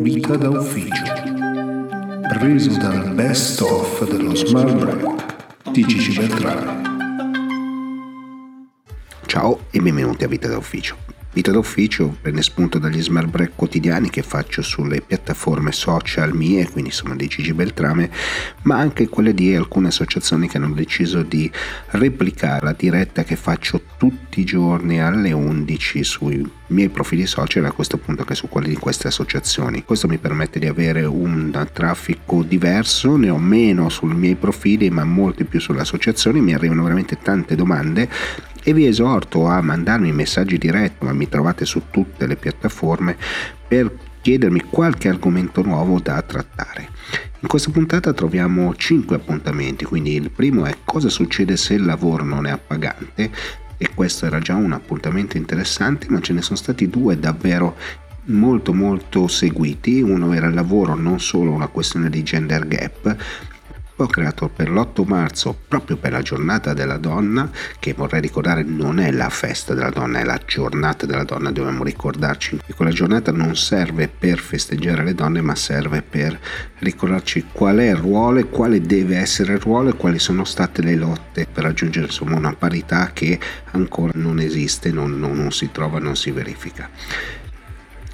Vita da ufficio. Preso dal best of dello Smart Break di Gigi Beltrame. Ciao e benvenuti a Vita da ufficio. Vita d'ufficio prende spunto dagli smart break quotidiani che faccio sulle piattaforme social mie, quindi insomma di Gigi Beltrame, ma anche quelle di alcune associazioni che hanno deciso di replicare la diretta che faccio tutti i giorni alle 11 sui miei profili social, a questo punto che su quelli di queste associazioni. Questo mi permette di avere un traffico diverso, ne ho meno sui miei profili, ma molti più sulle associazioni, mi arrivano veramente tante domande e vi esorto a mandarmi messaggi diretti, ma mi trovate su tutte le piattaforme per chiedermi qualche argomento nuovo da trattare. In questa puntata troviamo 5 appuntamenti, quindi il primo è cosa succede se il lavoro non è appagante e questo era già un appuntamento interessante, ma ce ne sono stati due davvero molto molto seguiti, uno era il lavoro non solo una questione di gender gap, ho creato per l'8 marzo, proprio per la giornata della donna, che vorrei ricordare non è la festa della donna, è la giornata della donna, dobbiamo ricordarci che quella giornata non serve per festeggiare le donne, ma serve per ricordarci qual è il ruolo e quale deve essere il ruolo e quali sono state le lotte per raggiungere insomma una parità che ancora non esiste, non, non, non si trova, non si verifica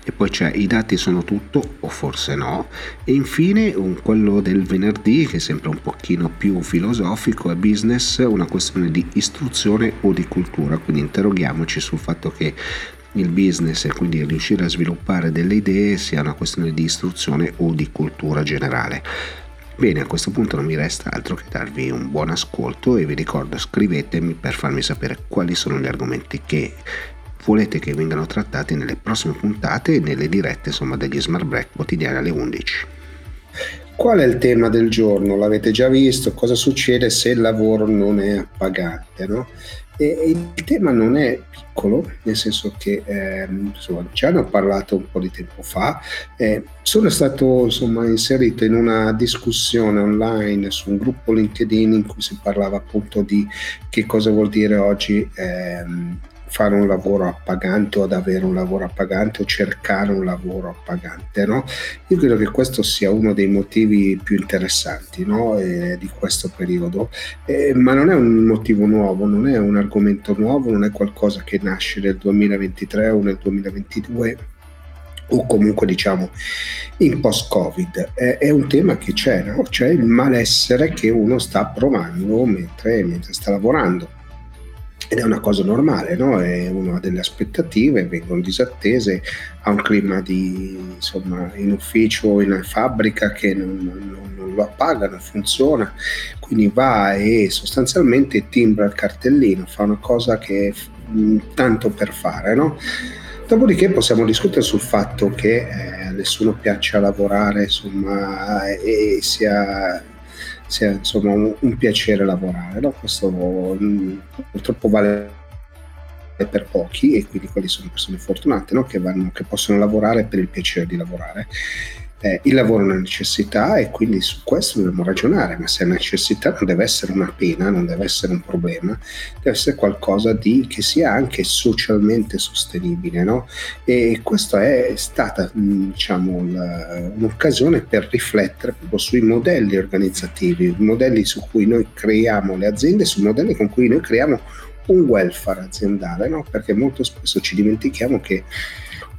e poi c'è i dati sono tutto o forse no. E infine un, quello del venerdì che è sempre un pochino più filosofico è business una questione di istruzione o di cultura. Quindi interroghiamoci sul fatto che il business e quindi riuscire a sviluppare delle idee sia una questione di istruzione o di cultura generale. Bene, a questo punto non mi resta altro che darvi un buon ascolto e vi ricordo scrivetemi per farmi sapere quali sono gli argomenti che volete che vengano trattati nelle prossime puntate e nelle dirette insomma, degli Smart Break quotidiani alle 11. Qual è il tema del giorno? L'avete già visto? Cosa succede se il lavoro non è appagante? No? Il tema non è piccolo, nel senso che eh, insomma, già ne ho parlato un po' di tempo fa, eh, sono stato insomma, inserito in una discussione online su un gruppo LinkedIn in cui si parlava appunto di che cosa vuol dire oggi eh, fare un lavoro appagante o ad avere un lavoro appagante o cercare un lavoro appagante. No? Io credo che questo sia uno dei motivi più interessanti no? eh, di questo periodo, eh, ma non è un motivo nuovo, non è un argomento nuovo, non è qualcosa che nasce nel 2023 o nel 2022 o comunque diciamo in post-Covid. È, è un tema che c'è, no? c'è il malessere che uno sta provando mentre, mentre sta lavorando ed è una cosa normale, no? È una delle aspettative, vengono disattese, ha un clima di, insomma, in ufficio in fabbrica che non, non, non, lo appaga, non funziona, quindi va e sostanzialmente timbra il cartellino, fa una cosa che è tanto per fare, no? Dopodiché possiamo discutere sul fatto che eh, a nessuno piaccia lavorare insomma, e sia sia insomma un, un piacere lavorare. No? Questo mm, purtroppo vale per pochi e quindi quelli sono persone fortunate no? che, vanno, che possono lavorare per il piacere di lavorare eh, il lavoro è una necessità e quindi su questo dobbiamo ragionare, ma se è una necessità non deve essere una pena, non deve essere un problema, deve essere qualcosa di, che sia anche socialmente sostenibile. No? E questa è stata diciamo, la, un'occasione per riflettere proprio sui modelli organizzativi, modelli su cui noi creiamo le aziende, sui modelli con cui noi creiamo un welfare aziendale, no? perché molto spesso ci dimentichiamo che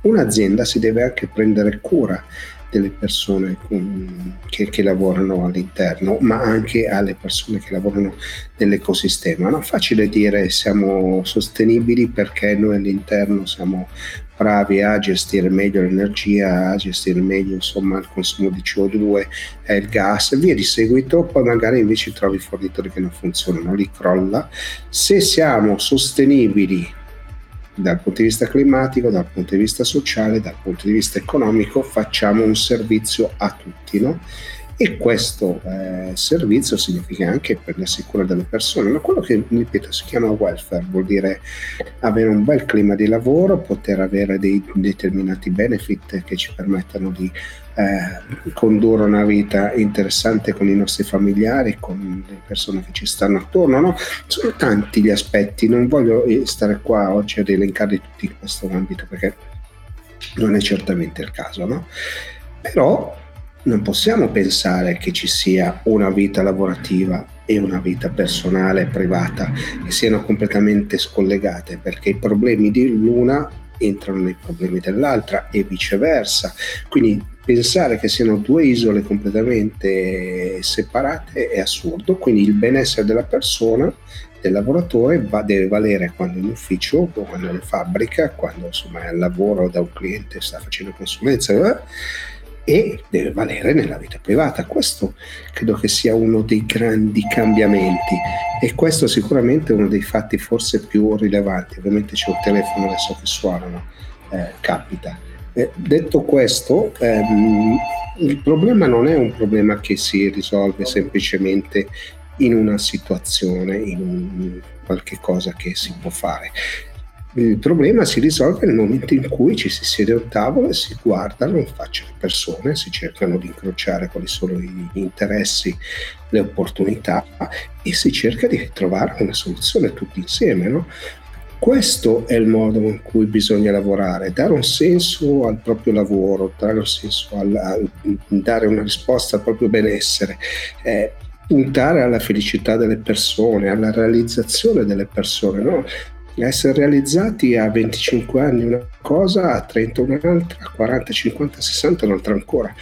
un'azienda si deve anche prendere cura delle persone che, che, lavorano all'interno, ma anche alle persone che lavorano nell'ecosistema. Non è facile dire siamo sostenibili perché noi all'interno siamo bravi a gestire meglio l'energia, a gestire meglio insomma, il consumo di CO2, eh, il gas e via di seguito, poi magari invece trovi fornitori che non funzionano, li crolla. Se siamo sostenibili dal punto di vista climatico, dal punto di vista sociale, dal punto di vista economico, facciamo un servizio a tutti. No? E questo eh, servizio significa anche prendersi cura delle persone, ma quello che, ripeto, si chiama welfare, vuol dire avere un bel clima di lavoro, poter avere dei determinati benefit che ci permettano di eh, condurre una vita interessante con i nostri familiari, con le persone che ci stanno attorno. No? Sono tanti gli aspetti, non voglio stare qua oggi ad elencarli tutti in questo ambito perché non è certamente il caso, no? Però non possiamo pensare che ci sia una vita lavorativa e una vita personale privata che siano completamente scollegate perché i problemi di l'una entrano nei problemi dell'altra e viceversa. Quindi pensare che siano due isole completamente separate è assurdo, quindi il benessere della persona, del lavoratore, va, deve valere quando è in ufficio, quando è in fabbrica, quando insomma è al lavoro da un cliente, sta facendo consulenza eh, e deve valere nella vita privata. Questo credo che sia uno dei grandi cambiamenti e questo sicuramente è uno dei fatti forse più rilevanti. Ovviamente c'è un telefono adesso che suonano, eh, capita. Eh, detto questo, ehm, il problema non è un problema che si risolve semplicemente in una situazione, in un, qualche cosa che si può fare. Il problema si risolve nel momento in cui ci si siede a un tavolo e si guardano in faccia le persone, si cercano di incrociare quali sono gli interessi, le opportunità e si cerca di trovare una soluzione tutti insieme. No? Questo è il modo in cui bisogna lavorare, dare un senso al proprio lavoro, dare un senso al, al dare una risposta al proprio benessere. Eh, puntare alla felicità delle persone, alla realizzazione delle persone, no? Essere realizzati a 25 anni una cosa, a 30 un'altra, a 40, 50, 60 un'altra ancora.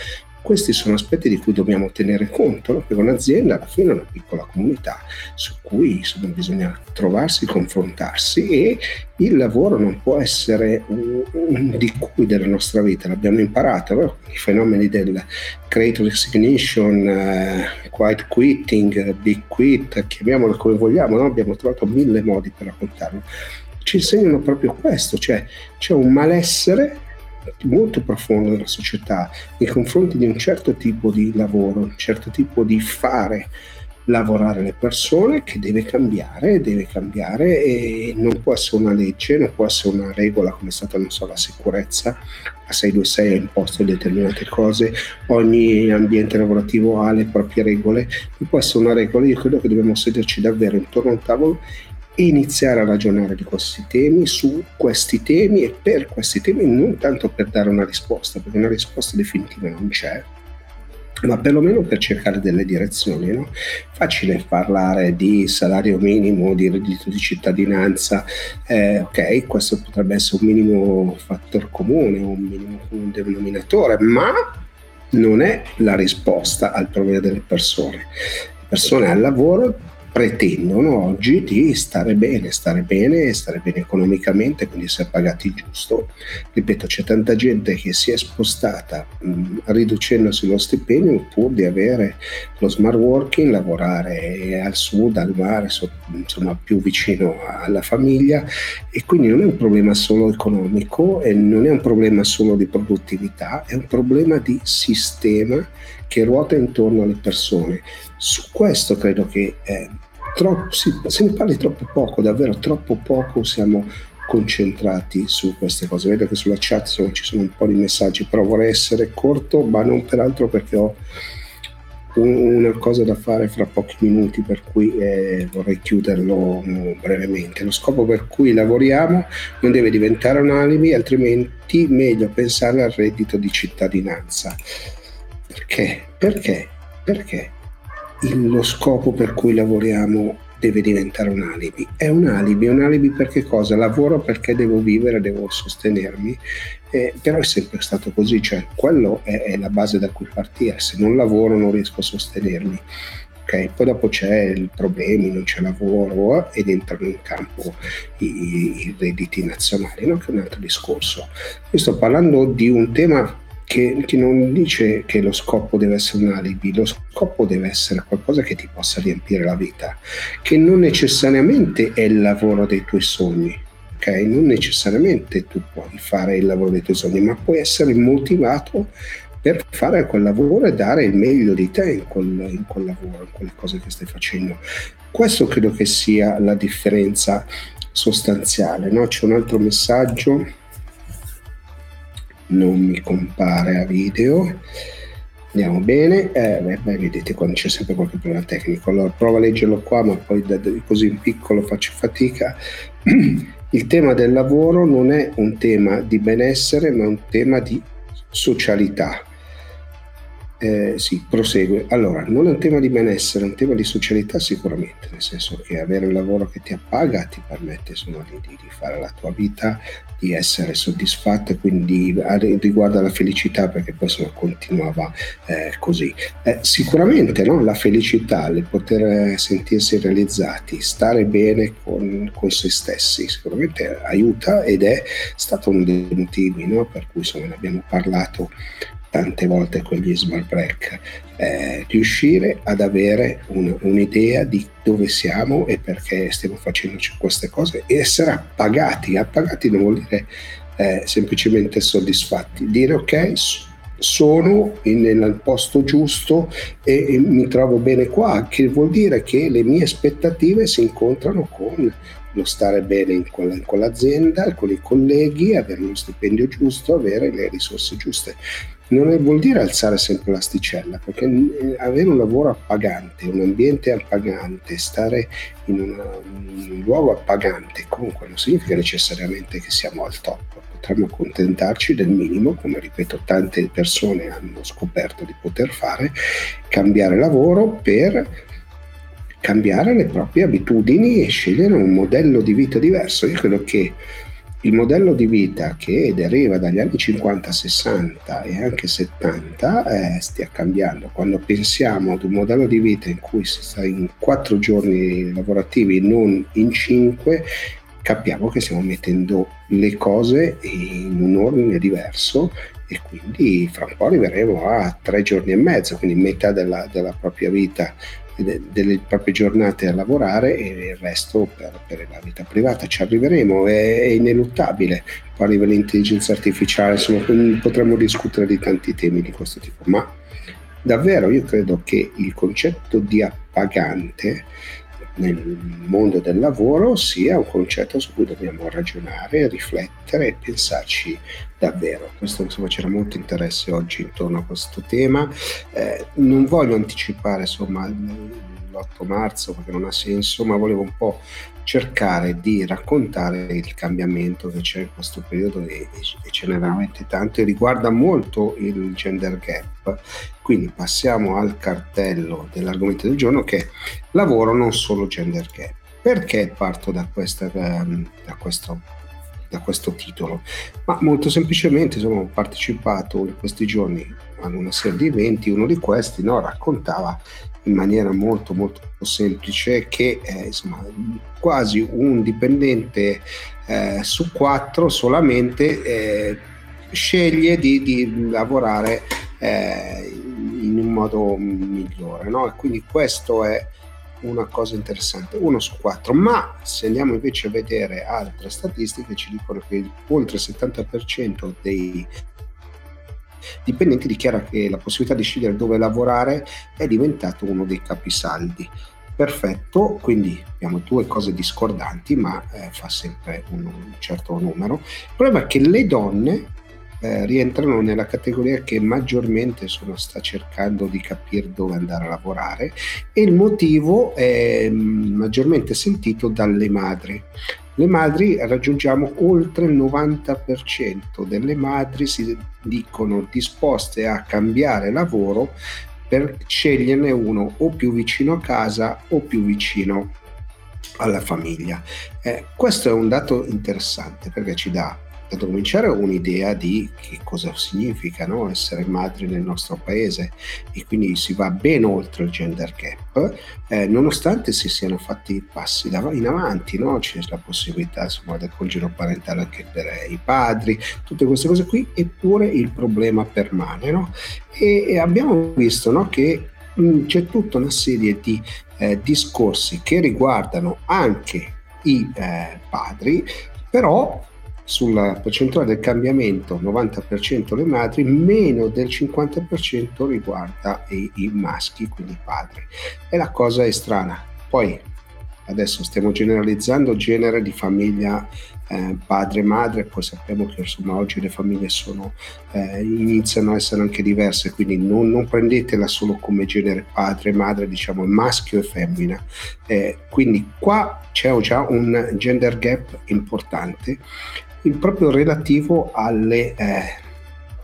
Questi sono aspetti di cui dobbiamo tenere conto, no? perché un'azienda alla fine è una piccola comunità su cui insomma, bisogna trovarsi, confrontarsi e il lavoro non può essere un, di cui della nostra vita, l'abbiamo imparato, no? i fenomeni del great resignation, uh, quiet quitting, big quit, chiamiamolo come vogliamo, no? abbiamo trovato mille modi per raccontarlo. Ci insegnano proprio questo, cioè c'è un malessere molto profondo della società nei confronti di un certo tipo di lavoro, un certo tipo di fare lavorare le persone che deve cambiare, deve cambiare e non può essere una legge, non può essere una regola come è stata, non so, la sicurezza, la 626 ha imposto determinate cose, ogni ambiente lavorativo ha le proprie regole, non può essere una regola, io credo che dobbiamo sederci davvero intorno a un tavolo iniziare a ragionare di questi temi, su questi temi e per questi temi, non tanto per dare una risposta, perché una risposta definitiva non c'è, ma perlomeno per cercare delle direzioni. No? Facile parlare di salario minimo, di reddito di cittadinanza, eh, ok, questo potrebbe essere un minimo fattore comune, un minimo un denominatore, ma non è la risposta al problema delle persone. Le persone al lavoro pretendono oggi di stare bene, stare bene, stare bene economicamente, quindi essere pagati giusto. Ripeto, c'è tanta gente che si è spostata mh, riducendosi lo stipendio pur di avere lo smart working, lavorare al sud, al mare, so, insomma più vicino alla famiglia e quindi non è un problema solo economico e non è un problema solo di produttività, è un problema di sistema che ruota intorno alle persone. Su questo credo che eh, troppo, si, se ne parli troppo poco, davvero troppo poco siamo concentrati su queste cose. Vedo che sulla chat ci sono un po' di messaggi, però vorrei essere corto, ma non peraltro perché ho una cosa da fare fra pochi minuti, per cui eh, vorrei chiuderlo mm, brevemente. Lo scopo per cui lavoriamo non deve diventare un alibi, altrimenti meglio pensare al reddito di cittadinanza. Perché? Perché? Perché? Lo scopo per cui lavoriamo deve diventare un alibi. È un alibi, un alibi perché cosa? Lavoro perché devo vivere, devo sostenermi, eh, però è sempre stato così, cioè quello è, è, la base da cui partire, se non lavoro non riesco a sostenermi. Okay? Poi dopo c'è il problemi, non c'è lavoro ed entrano in campo i, i redditi nazionali, no? che è un altro discorso. Io sto parlando di un tema che, che, non dice che lo scopo deve essere un alibi, lo scopo deve essere qualcosa che ti possa riempire la vita, che non necessariamente è il lavoro dei tuoi sogni, ok? Non necessariamente tu puoi fare il lavoro dei tuoi sogni, ma puoi essere motivato per fare quel lavoro e dare il meglio di te in quel, in quel lavoro, in quelle cose che stai facendo. Questo credo che sia la differenza sostanziale. No? C'è un altro messaggio non mi compare a video. Andiamo bene. Eh, beh, beh, vedete quando c'è sempre qualche problema tecnico. Allora provo a leggerlo qua ma poi da, da, così in piccolo faccio fatica. Il tema del lavoro non è un tema di benessere, ma un tema di socialità eh, sì, prosegue. Allora, non è un tema di benessere, è un tema di socialità sicuramente, nel senso che avere un lavoro che ti appaga ti permette insomma, di, di, fare la tua vita, di essere soddisfatto e quindi riguarda la felicità perché poi insomma, continuava eh, così. Eh, sicuramente no? la felicità, il poter sentirsi realizzati, stare bene con, con, se stessi, sicuramente aiuta ed è stato uno dei motivi no? per cui insomma, ne abbiamo parlato tante volte con gli smart break, eh, riuscire ad avere un, un'idea di dove siamo e perché stiamo facendo queste cose e essere appagati. Appagati non vuol dire eh, semplicemente soddisfatti, dire ok, sono nel posto giusto e, e, mi trovo bene qua, che vuol dire che le mie aspettative si incontrano con lo stare bene in, quella, in quell'azienda, con i colleghi, avere lo stipendio giusto, avere le risorse giuste non vuol dire alzare sempre l'asticella, perché eh, avere un lavoro appagante, un ambiente appagante, stare in, una, in un luogo appagante, comunque non significa necessariamente che siamo al top. Potremmo accontentarci del minimo, come ripeto tante persone hanno scoperto di poter fare, cambiare lavoro per cambiare le proprie abitudini e scegliere un modello di vita diverso. Io credo che il modello di vita che deriva dagli anni 50, 60 e anche 70 eh, stia cambiando. Quando pensiamo ad un modello di vita in cui si sta in quattro giorni lavorativi, non in cinque, capiamo che stiamo mettendo le cose in un ordine diverso e quindi fra un po' arriveremo a tre giorni e mezzo, quindi metà della, della propria vita delle proprie giornate a lavorare e il resto per, per la vita privata. Ci arriveremo, è, è ineluttabile. Poi arriva l'intelligenza artificiale, insomma, potremmo discutere di tanti temi di questo tipo, ma davvero io credo che il concetto di appagante nel mondo del lavoro sia un concetto su cui dobbiamo ragionare, riflettere e pensarci davvero. Questo insomma c'era molto interesse oggi intorno a questo tema. Eh, non voglio anticipare insomma l'8 marzo perché non ha senso, ma volevo un po' cercare di raccontare il cambiamento che c'è in questo periodo e, e ce n'è veramente tanto e riguarda molto il gender gap. Quindi passiamo al cartello dell'argomento del giorno che è lavoro non solo gender gap. Perché parto da, questa, ehm, da questo da questo titolo, ma molto semplicemente ho partecipato in questi giorni a una serie di eventi, uno di questi no, raccontava in maniera molto molto semplice che eh, insomma, quasi un dipendente eh, su quattro solamente eh, sceglie di, di lavorare eh, in un modo migliore no? e quindi questo è una cosa interessante, uno su quattro, ma se andiamo invece a vedere altre statistiche ci dicono che oltre il 70% dei dipendenti dichiara che la possibilità di scegliere dove lavorare è diventato uno dei capisaldi. Perfetto, quindi abbiamo due cose discordanti, ma eh, fa sempre un, un certo numero. Il problema è che le donne eh, rientrano nella categoria che maggiormente sono, sta cercando di capire dove andare a lavorare e il motivo è mm, maggiormente sentito dalle madri. Le madri raggiungiamo oltre il 90% delle madri si dicono disposte a cambiare lavoro per sceglierne uno o più vicino a casa o più vicino alla famiglia. Eh, questo è un dato interessante perché ci dà da cominciare un'idea di che cosa significa no? essere madri nel nostro paese e quindi si va ben oltre il gender gap, eh, nonostante si siano fatti passi in avanti, no? c'è la possibilità insomma, del congelo parentale anche per i padri, tutte queste cose qui, eppure il problema permane. No? E, e, abbiamo visto che mh, c'è tutta una serie di eh, discorsi che riguardano anche i eh, padri, però sulla percentuale del cambiamento 90% le madri, meno del 50% riguarda i, i, maschi, quindi i padri. E la cosa è strana. Poi adesso stiamo generalizzando genere di famiglia eh, padre e madre, poi sappiamo che insomma oggi le famiglie sono, eh, iniziano a essere anche diverse, quindi non, non, prendetela solo come genere padre e madre, diciamo maschio e femmina. Eh, quindi qua c'è già un gender gap importante, proprio relativo alle eh,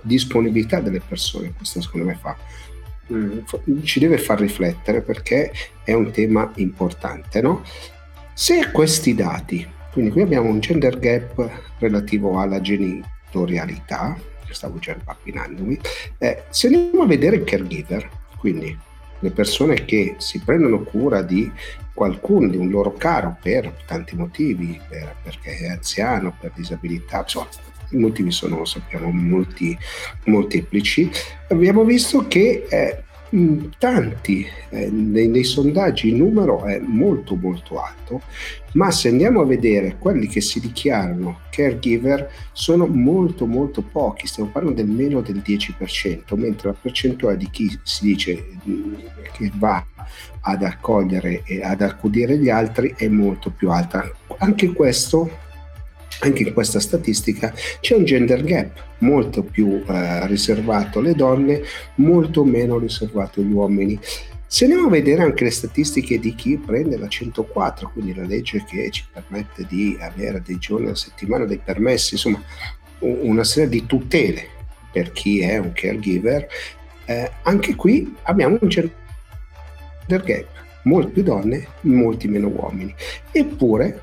disponibilità delle persone, questo secondo me fa mm, ci deve far riflettere perché è un tema importante. No? Se questi dati quindi qui abbiamo un gender gap relativo alla genitorialità, stavo già impappinandomi. Eh, se andiamo a vedere il caregiver, quindi le persone che si prendono cura di qualcuno, di un loro caro per tanti motivi, per, perché è anziano, per disabilità, insomma, i motivi sono, sappiamo, molti, molteplici. Abbiamo visto che eh, tanti, eh, nei, nei, sondaggi il numero è molto molto alto, ma se andiamo a vedere quelli che si dichiarano caregiver sono molto molto pochi, stiamo parlando del meno del 10%, mentre la percentuale di chi si dice mm, che va ad accogliere e ad accudire gli altri è molto più alta. Anche questo anche in questa statistica c'è un gender gap molto più eh, riservato alle donne, molto meno riservato agli uomini. Se andiamo a vedere anche le statistiche di chi prende la 104, quindi la legge che ci permette di avere dei giorni a settimana dei permessi, insomma una serie di tutele per chi è un caregiver, eh, anche qui abbiamo un gender gap, molte più donne, molti meno uomini. Eppure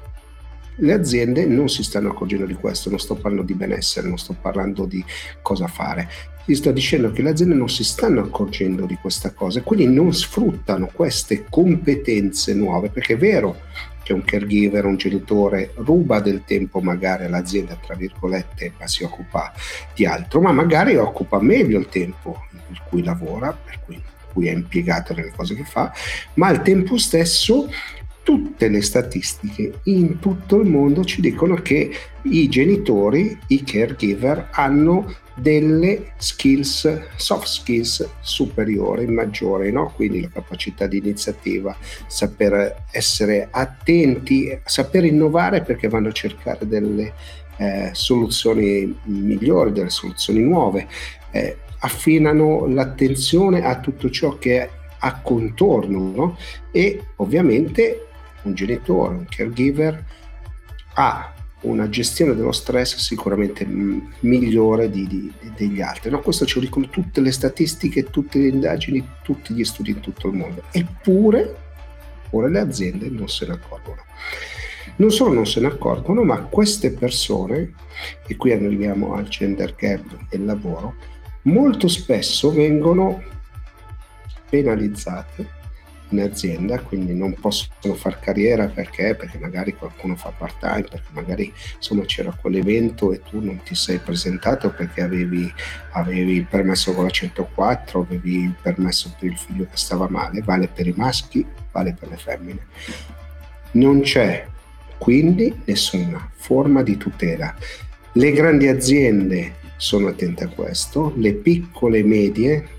le aziende non si stanno accorgendo di questo, non sto parlando di benessere, non sto parlando di cosa fare. Ti sto dicendo che le aziende non si stanno accorgendo di questa cosa e quindi non sfruttano queste competenze nuove, perché è vero che un caregiver, un genitore ruba del tempo magari all'azienda, tra virgolette, ma si occupa di altro, ma magari occupa meglio il tempo in cui lavora, per cui, è impiegato nelle cose che fa, ma al tempo stesso tutte le statistiche in tutto il mondo ci dicono che i genitori, i caregiver, hanno delle skills, soft skills superiori, maggiori, no? quindi la capacità di iniziativa, saper essere attenti, saper innovare perché vanno a cercare delle eh, soluzioni migliori, delle soluzioni nuove, eh, affinano l'attenzione a tutto ciò che è a contorno no? e ovviamente un genitore, un caregiver, ha una gestione dello stress sicuramente migliore di, di, degli altri. No? Questo ce lo dicono tutte le statistiche, tutte le indagini, tutti gli studi in tutto il mondo. Eppure, ora le aziende non se ne accorgono. Non solo non se ne accorgono, ma queste persone, e qui arriviamo al gender gap del lavoro, molto spesso vengono penalizzate in azienda, quindi non possono fare carriera perché? perché magari qualcuno fa part time, perché magari insomma c'era quell'evento e tu non ti sei presentato perché avevi, avevi il permesso con la 104, avevi il permesso per il figlio che stava male, vale per i maschi, vale per le femmine. Non c'è quindi nessuna forma di tutela. Le grandi aziende sono attente a questo, le piccole e medie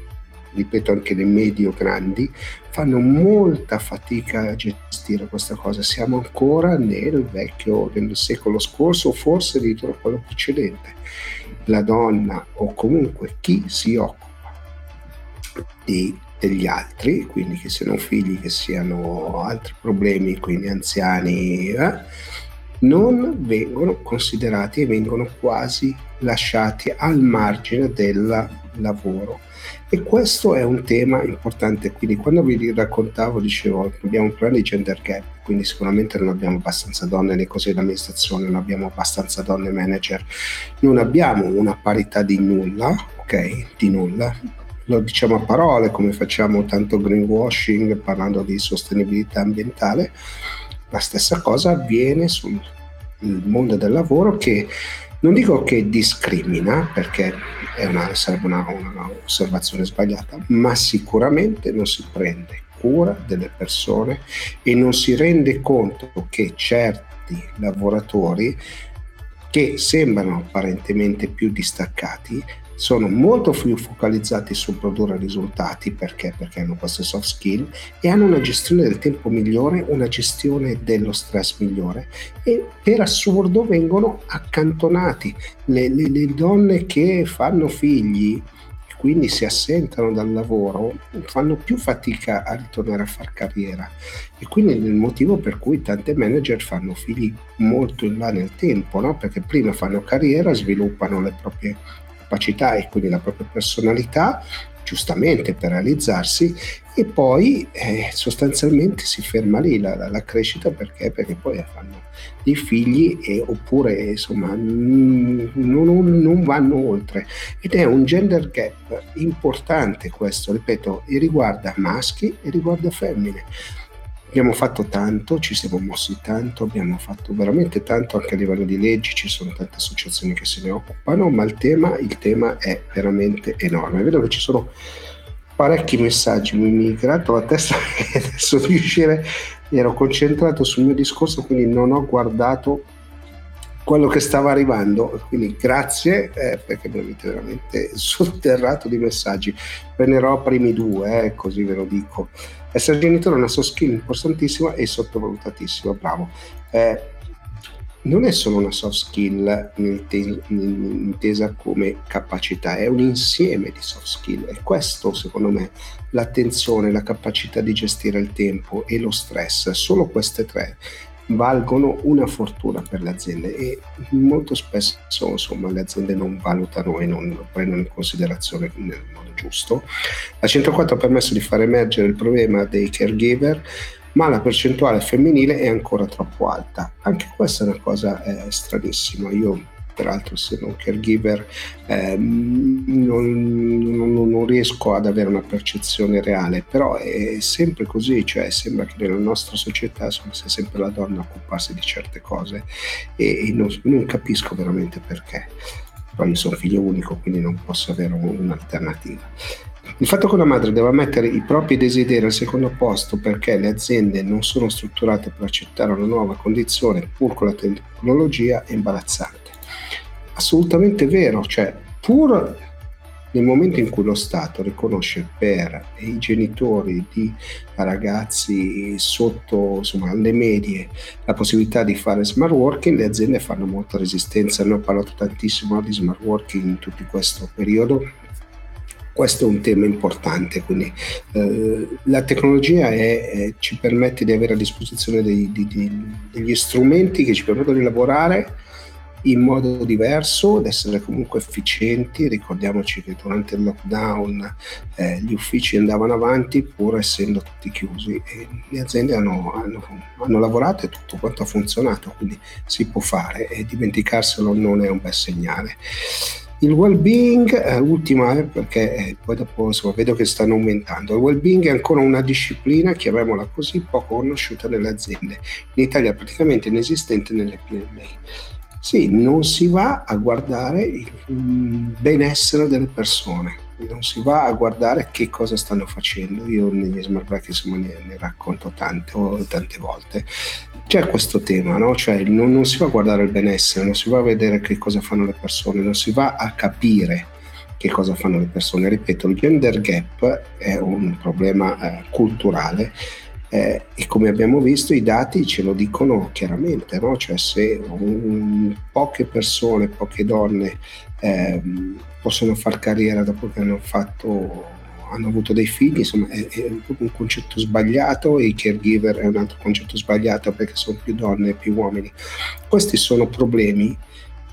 ripeto anche le medio-grandi, fanno molta fatica a gestire questa cosa. Siamo ancora nel vecchio, nel secolo scorso, forse addirittura quello precedente. La donna o comunque chi si occupa di, degli altri, quindi che siano figli, che siano altri problemi, quindi anziani, eh, non vengono considerati e vengono quasi lasciati al margine del lavoro e questo è un tema importante, quindi quando vi raccontavo dicevo abbiamo un problema di gender gap, quindi sicuramente non abbiamo abbastanza donne nei consigli di amministrazione, non abbiamo abbastanza donne manager, non abbiamo una parità di nulla, ok? Di nulla. Lo diciamo a parole come facciamo tanto greenwashing parlando di sostenibilità ambientale, la stessa cosa avviene sul mondo del lavoro che non dico che discrimina, perché una, sarebbe una, una osservazione sbagliata, ma sicuramente non si prende cura delle persone e non si rende conto che certi lavoratori che sembrano apparentemente più distaccati sono molto più focalizzati sul produrre risultati perché? perché hanno queste soft skill e hanno una gestione del tempo migliore, una gestione dello stress migliore e per assurdo vengono accantonati le, le, le donne che fanno figli quindi si assentano dal lavoro, fanno più fatica a ritornare a fare carriera. E quindi è il motivo per cui tante manager fanno figli molto in là nel tempo, no? perché prima fanno carriera, sviluppano le proprie capacità e quindi la propria personalità, giustamente per realizzarsi, e poi eh, sostanzialmente si ferma lì la, la, la, crescita perché? perché poi fanno dei figli e, oppure insomma non, non, non, vanno oltre ed è un gender gap importante questo ripeto e riguarda maschi e riguarda femmine Abbiamo fatto tanto, ci siamo mossi tanto, abbiamo fatto veramente tanto anche a livello di leggi, ci sono tante associazioni che se ne occupano, ma il tema, il tema è veramente enorme. Vedo che ci sono parecchi messaggi, mi, mi gratto la testa adesso riuscire, ero concentrato sul mio discorso, quindi non ho guardato quello che stava arrivando. Quindi grazie eh, perché mi avete veramente sotterrato di messaggi. Prenderò primi due, eh, così ve lo dico. Essere genitore è una soft skill importantissima e sottovalutatissima, bravo. Eh, non è solo una soft skill intesa come capacità, è un insieme di soft skill e questo secondo me l'attenzione, la capacità di gestire il tempo e lo stress, solo queste tre valgono una fortuna per le aziende e molto spesso insomma, le aziende non valutano e non prendono in considerazione nel modo giusto. La 104 ha permesso di far emergere il problema dei caregiver ma la percentuale femminile è ancora troppo alta. Anche questa è una cosa eh, stranissima. Io peraltro essendo un caregiver eh, non, non, non, riesco ad avere una percezione reale, però è sempre così, cioè sembra che nella nostra società sia sempre la donna a occuparsi di certe cose e, e non, non capisco veramente perché. Però io sono figlio unico, quindi non posso avere un'alternativa. Il fatto che una madre debba mettere i propri desideri al secondo posto perché le aziende non sono strutturate per accettare una nuova condizione pur con la tecnologia è imbarazzante assolutamente vero, cioè pur nel momento in cui lo Stato riconosce per i genitori di ragazzi sotto insomma, le medie la possibilità di fare smart working, le aziende fanno molta resistenza. Noi ho parlato tantissimo di smart working in tutto questo periodo. Questo è un tema importante, quindi eh, la tecnologia è, è, ci permette di avere a disposizione dei, di, di, degli strumenti che ci permettono di lavorare in modo diverso, ad essere comunque efficienti. Ricordiamoci che durante il lockdown eh, gli uffici andavano avanti pur essendo tutti chiusi e le aziende hanno, hanno, hanno, lavorato e tutto quanto ha funzionato, quindi si può fare e dimenticarselo non è un bel segnale. Il well-being, eh, ultima, eh, perché eh, poi dopo insomma, vedo che stanno aumentando. Il well-being è ancora una disciplina, chiamiamola così, poco conosciuta nelle aziende. In Italia praticamente inesistente nelle PMI. Sì, non si va a guardare il benessere delle persone, non si va a guardare che cosa stanno facendo. Io negli smart break ne, ne, racconto tante, tante volte. C'è questo tema, no? cioè non, non si va a guardare il benessere, non si va a vedere che cosa fanno le persone, non si va a capire che cosa fanno le persone. Ripeto, il gender gap è un problema eh, culturale eh, e come abbiamo visto i dati ce lo dicono chiaramente, no? cioè se un, poche persone, poche donne eh, possono fare carriera dopo che hanno fatto hanno avuto dei figli, insomma è, è, un concetto sbagliato e i caregiver è un altro concetto sbagliato perché sono più donne e più uomini. Questi sono problemi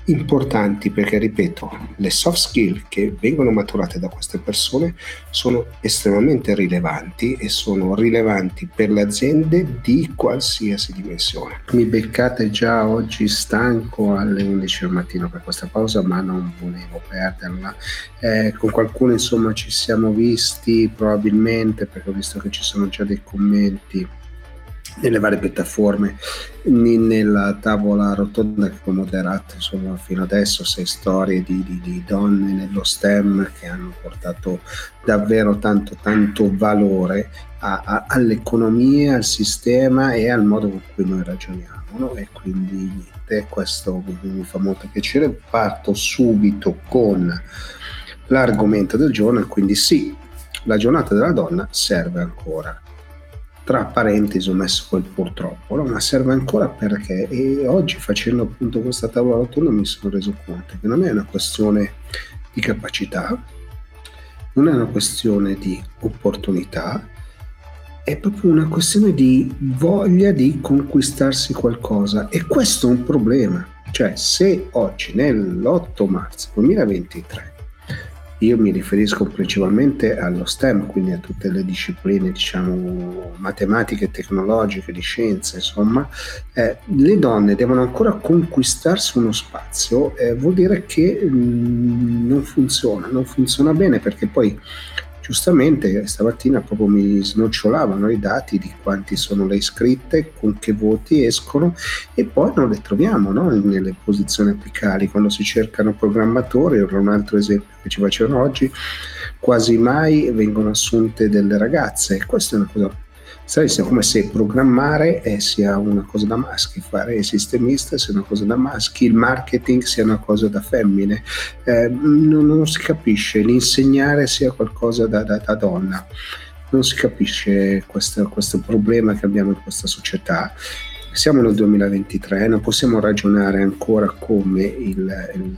importanti perché, ripeto, le soft skill che vengono maturate da queste persone sono estremamente rilevanti e sono rilevanti per le aziende di qualsiasi dimensione. Mi beccate già oggi stanco alle 11 del mattino per questa pausa, ma non volevo perderla. Eh, con qualcuno insomma ci siamo visti probabilmente perché ho visto che ci sono già dei commenti nelle varie piattaforme nella tavola rotonda che ho moderato insomma, fino adesso sei storie di, di, di, donne nello STEM che hanno portato davvero tanto tanto valore a, a, all'economia, al sistema e al modo con cui noi ragioniamo no? e quindi niente, questo mi fa molto piacere parto subito con l'argomento del giorno quindi sì, la giornata della donna serve ancora. Tra parentesi ho messo quel purtroppo, no? ma serve ancora perché e oggi facendo appunto questa tavola rotonda mi sono reso conto che non è una questione di capacità, non è una questione di opportunità, è proprio una questione di voglia di conquistarsi qualcosa e questo è un problema. Cioè se oggi nell'8 marzo 2023 io mi riferisco principalmente allo STEM, quindi a tutte le discipline, diciamo, matematiche, tecnologiche, di scienze, insomma, eh, le donne devono ancora conquistarsi uno spazio, eh, vuol dire che mh, mm, non funziona, non funziona bene perché poi giustamente stamattina proprio mi snocciolavano i dati di quanti sono le iscritte, con che voti escono e poi non le troviamo no? nelle posizioni apicali quando si cercano programmatori, era un altro esempio che ci facevano oggi, quasi mai vengono assunte delle ragazze. Questa è una cosa Sai, come se programmare eh, sia una cosa da maschi, fare sistemista sia una cosa da maschi, il marketing sia una cosa da femmine. Eh, non, non, si capisce, l'insegnare sia qualcosa da, da, da donna. Non si capisce questo, questo problema che abbiamo in questa società siamo nel 2023, non possiamo ragionare ancora come il, il,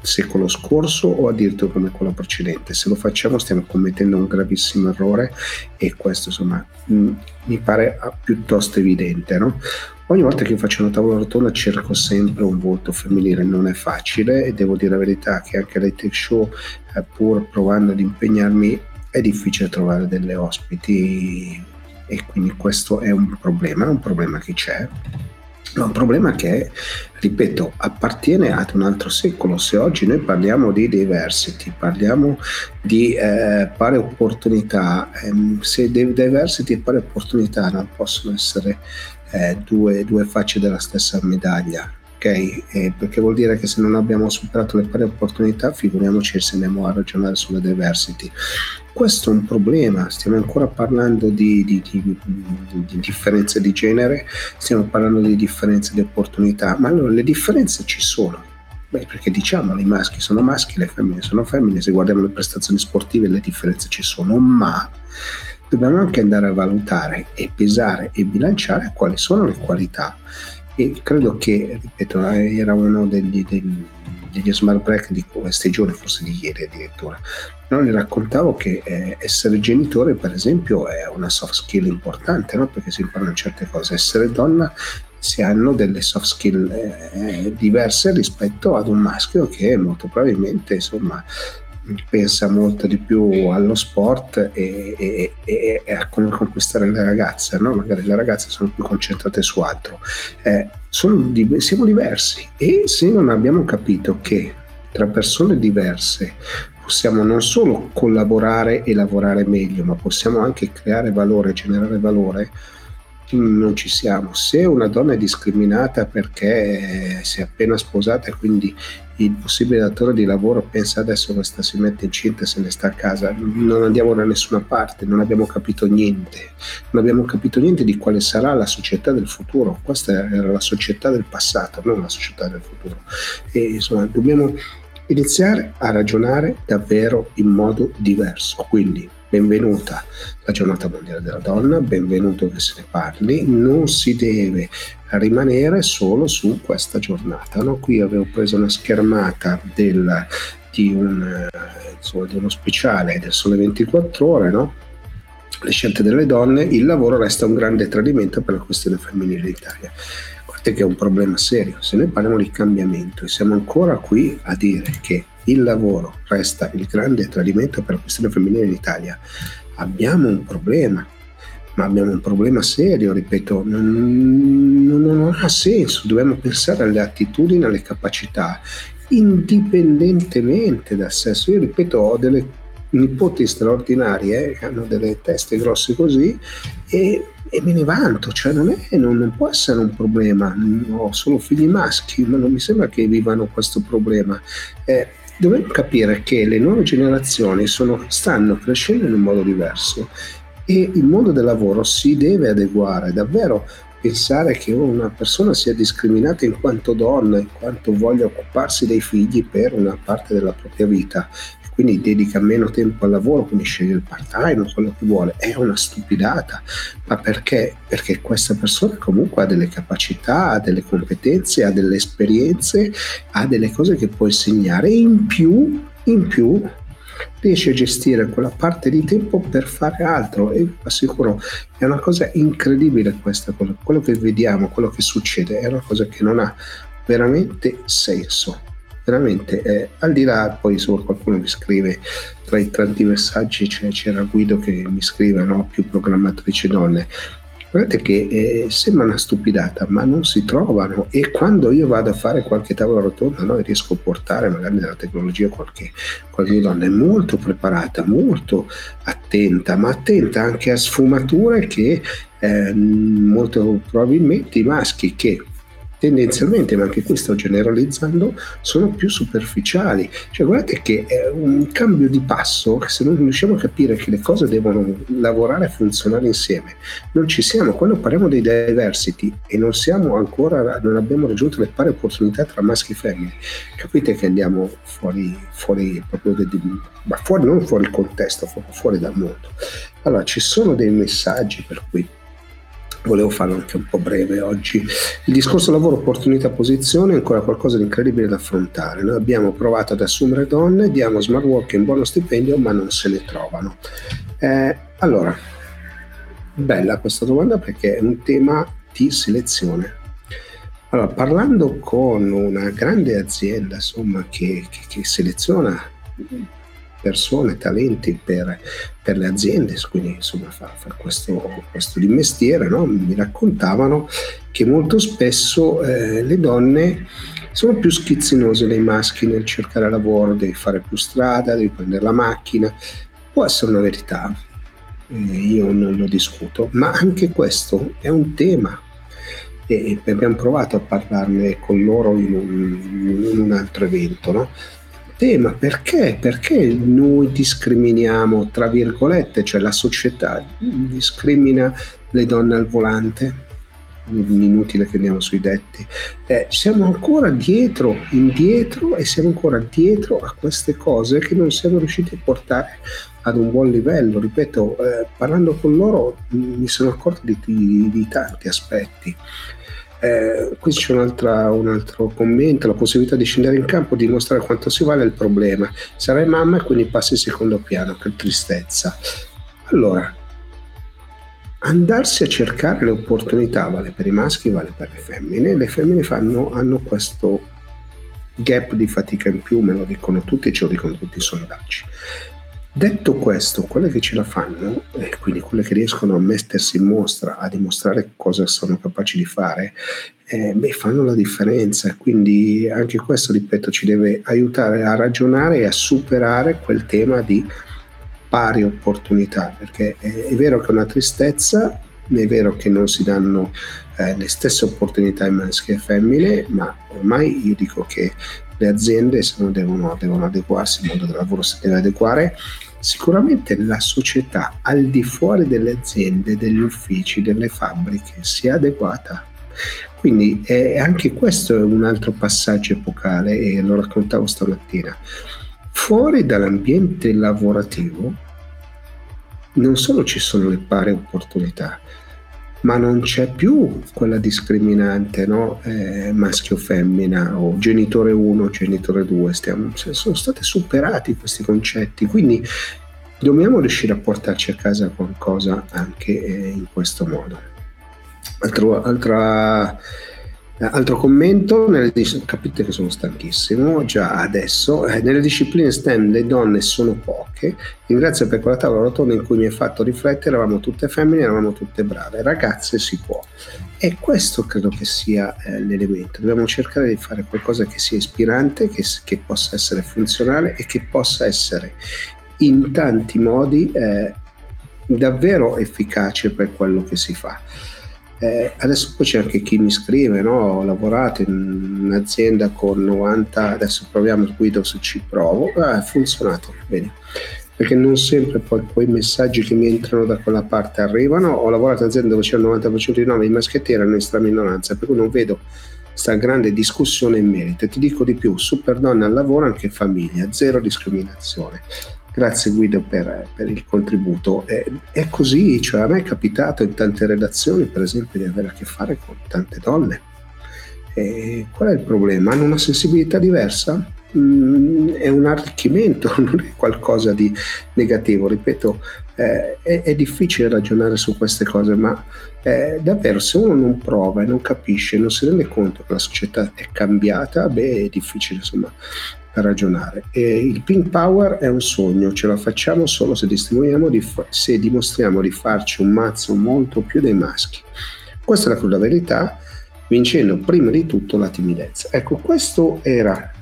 secolo scorso o addirittura come quello precedente. Se lo facciamo stiamo commettendo un gravissimo errore e questo insomma mh, mi pare piuttosto evidente. No? Ogni volta che faccio una tavola rotonda cerco sempre un volto femminile, non è facile e devo dire la verità che anche dai tech show, eh, pur provando ad impegnarmi, è difficile trovare delle ospiti e quindi questo è un problema, è un problema che c'è ma un problema che, ripeto, appartiene ad un altro secolo. Se oggi noi parliamo di diversity, parliamo di eh, pari opportunità, ehm, se diversity e pari opportunità non possono essere eh, due, due facce della stessa medaglia ok? Eh, perché vuol dire che se non abbiamo superato le pari opportunità, figuriamoci se andiamo a ragionare sulla diversity. Questo è un problema, stiamo ancora parlando di, di, di, di differenze di genere, stiamo parlando di differenze di opportunità, ma allora le differenze ci sono. Beh, perché diciamo i maschi sono maschi, le femmine sono femmine, se guardiamo le prestazioni sportive le differenze ci sono, ma dobbiamo anche andare a valutare e pesare e bilanciare quali sono le qualità e credo che, ripeto, era uno degli, degli, degli smart break di questi giorni, forse di ieri addirittura. No, ne raccontavo che eh, essere genitore, per esempio, è una soft skill importante, no? perché si imparano certe cose. Essere donna si hanno delle soft skill eh, diverse rispetto ad un maschio che molto probabilmente insomma pensa molto di più allo sport e, e, e, e a come conquistare le ragazze, no? magari le ragazze sono più concentrate su altro. Eh, di, siamo diversi e se non abbiamo capito che tra persone diverse possiamo non solo collaborare e lavorare meglio, ma possiamo anche creare valore, generare valore, non ci siamo. Se una donna è discriminata perché si è appena sposata e quindi il possibile datore di lavoro pensa adesso questa si mette incinta e se ne sta a casa, non andiamo da nessuna parte, non abbiamo capito niente, non abbiamo capito niente di quale sarà la società del futuro. Questa era la società del passato, non la società del futuro. E insomma, dobbiamo iniziare a ragionare davvero in modo diverso. Quindi benvenuta la giornata mondiale della donna, benvenuto che se ne parli, non si deve rimanere solo su questa giornata. No? Qui avevo preso una schermata del, di, un, insomma, di, uno speciale del Sole 24 ore, no? le scelte delle donne, il lavoro resta un grande tradimento per la questione femminile in Italia. Guardate che è un problema serio, se noi parliamo di cambiamento e siamo ancora qui a dire che il lavoro resta il grande tradimento per la questione femminile in Italia, abbiamo un problema, ma abbiamo un problema serio, ripeto, non, non, non ha senso, dobbiamo pensare alle attitudini, alle capacità, indipendentemente dal sesso. Io ripeto, ho delle nipoti straordinarie che hanno delle teste grosse così e, e me ne vanto, cioè non, è, non, non, può essere un problema, ho solo figli maschi, ma non mi sembra che vivano questo problema. Eh, dobbiamo capire che le nuove generazioni sono, stanno crescendo in un modo diverso e il mondo del lavoro si deve adeguare. Davvero pensare che una persona sia discriminata in quanto donna, in quanto voglia occuparsi dei figli per una parte della propria vita quindi dedica meno tempo al lavoro, quindi sceglie il part time quello che vuole, è una stupidata. Ma perché? Perché questa persona comunque ha delle capacità, ha delle competenze, ha delle esperienze, ha delle cose che può insegnare in più, in più riesce a gestire quella parte di tempo per fare altro e vi assicuro è una cosa incredibile questa cosa, quello che vediamo, quello che succede è una cosa che non ha veramente senso veramente eh, al di là poi se qualcuno mi scrive tra i tanti messaggi c'è, c'era Guido che mi scrive no? più programmatrici donne Guardate che eh, sembra una stupidata, ma non si trovano e quando io vado a fare qualche tavola rotonda no, riesco a portare magari nella tecnologia qualche, qualche donna è molto preparata, molto attenta, ma attenta anche a sfumature che eh, molto probabilmente i maschi che tendenzialmente, ma anche qui sto generalizzando, sono più superficiali. Cioè guardate che è un cambio di passo, se non riusciamo a capire che le cose devono lavorare e funzionare insieme, non ci siamo. Quando parliamo dei diversity e non siamo ancora, non abbiamo raggiunto le pari opportunità tra maschi e femmine, capite che andiamo fuori, fuori proprio, de, ma fuori, non fuori contesto, fuori dal mondo. Allora ci sono dei messaggi per cui volevo farlo anche un po' breve oggi. Il discorso lavoro, opportunità, posizione è ancora qualcosa di incredibile da affrontare. Noi abbiamo provato ad assumere donne, diamo smart working, buono stipendio, ma non se ne trovano. Eh, allora, bella questa domanda perché è un tema di selezione. Allora, parlando con una grande azienda insomma, che, che, che seleziona persone, talenti per, per le aziende, quindi insomma fa, fa questo, questo di mestiere, no? mi raccontavano che molto spesso eh, le donne sono più schizzinose dei maschi nel cercare lavoro, devi fare più strada, devi prendere la macchina, può essere una verità, eh, io non lo discuto, ma anche questo è un tema e abbiamo provato a parlarne con loro in un, in un altro evento, no? Tema perché? Perché noi discriminiamo, tra virgolette, cioè la società discrimina le donne al volante? Inutile che andiamo sui detti. Eh, siamo ancora dietro, indietro e siamo ancora dietro a queste cose che non siamo riusciti a portare ad un buon livello. Ripeto, eh, parlando con loro mi sono accorto di, di, di tanti aspetti. Eh, qui c'è un altro commento, la possibilità di scendere in campo, dimostrare quanto si vale il problema. Sarai mamma e quindi passi in secondo piano, che tristezza. Allora, andarsi a cercare le opportunità vale per i maschi, vale per le femmine. Le femmine fanno, hanno questo gap di fatica in più, me lo dicono tutti e ce lo dicono tutti i sondaggi. Detto questo, quelle che ce la fanno, e quindi quelle che riescono a mettersi in mostra, a dimostrare cosa sono capaci di fare, eh, beh, fanno la differenza. Quindi anche questo, ripeto, ci deve aiutare a ragionare e a superare quel tema di pari opportunità, perché è, è vero che è una tristezza, è vero che non si danno eh, le stesse opportunità ai maschi e femmine, ma ormai io dico che le aziende devono, devono adeguarsi, il mondo del lavoro si deve adeguare, sicuramente la società al di fuori delle aziende, degli uffici, delle fabbriche si è adeguata. Quindi eh, anche questo è un altro passaggio epocale e lo raccontavo stamattina. Fuori dall'ambiente lavorativo non solo ci sono le pari opportunità, ma non c'è più quella discriminante no? eh, maschio-femmina o genitore 1, genitore 2, Stiamo, sono stati superati questi concetti, quindi dobbiamo riuscire a portarci a casa qualcosa anche eh, in questo modo. Altro, altra altro commento, dis- capite che sono stanchissimo già adesso, eh, nelle discipline STEM le donne sono poche, ringrazio per quella tavola rotonda in cui mi hai fatto riflettere, eravamo tutte femmine, eravamo tutte brave, ragazze si può. E questo credo che sia eh, l'elemento, dobbiamo cercare di fare qualcosa che sia ispirante, che, che possa essere funzionale e che possa essere in tanti modi eh, davvero efficace per quello che si fa. Eh, adesso poi c'è anche chi mi scrive, no? ho lavorato in un'azienda con 90, adesso proviamo il su ci provo, ah, ha funzionato bene, perché non sempre poi, poi, i messaggi che mi entrano da quella parte arrivano, ho lavorato in azienda dove c'è il 90% di nomi, i maschietti erano in stra minoranza, per cui non vedo questa grande discussione in merito. Ti dico di più, super donna al lavoro anche famiglia, zero discriminazione. Grazie Guido per, per il contributo. È, è, così, cioè a me è capitato in tante redazioni, per esempio, di avere a che fare con tante donne. E qual è il problema? Hanno una sensibilità diversa? Mm, è un arricchimento, non è qualcosa di negativo. Ripeto, eh, è, è, difficile ragionare su queste cose, ma eh, davvero se uno non prova e non capisce, non si rende conto che la società è cambiata, beh, è difficile insomma per ragionare. E il pink power è un sogno, ce la facciamo solo se, di fa- se dimostriamo di farci un mazzo molto più dei maschi. Questa è la cruda verità, vincendo prima di tutto la timidezza. Ecco, questo era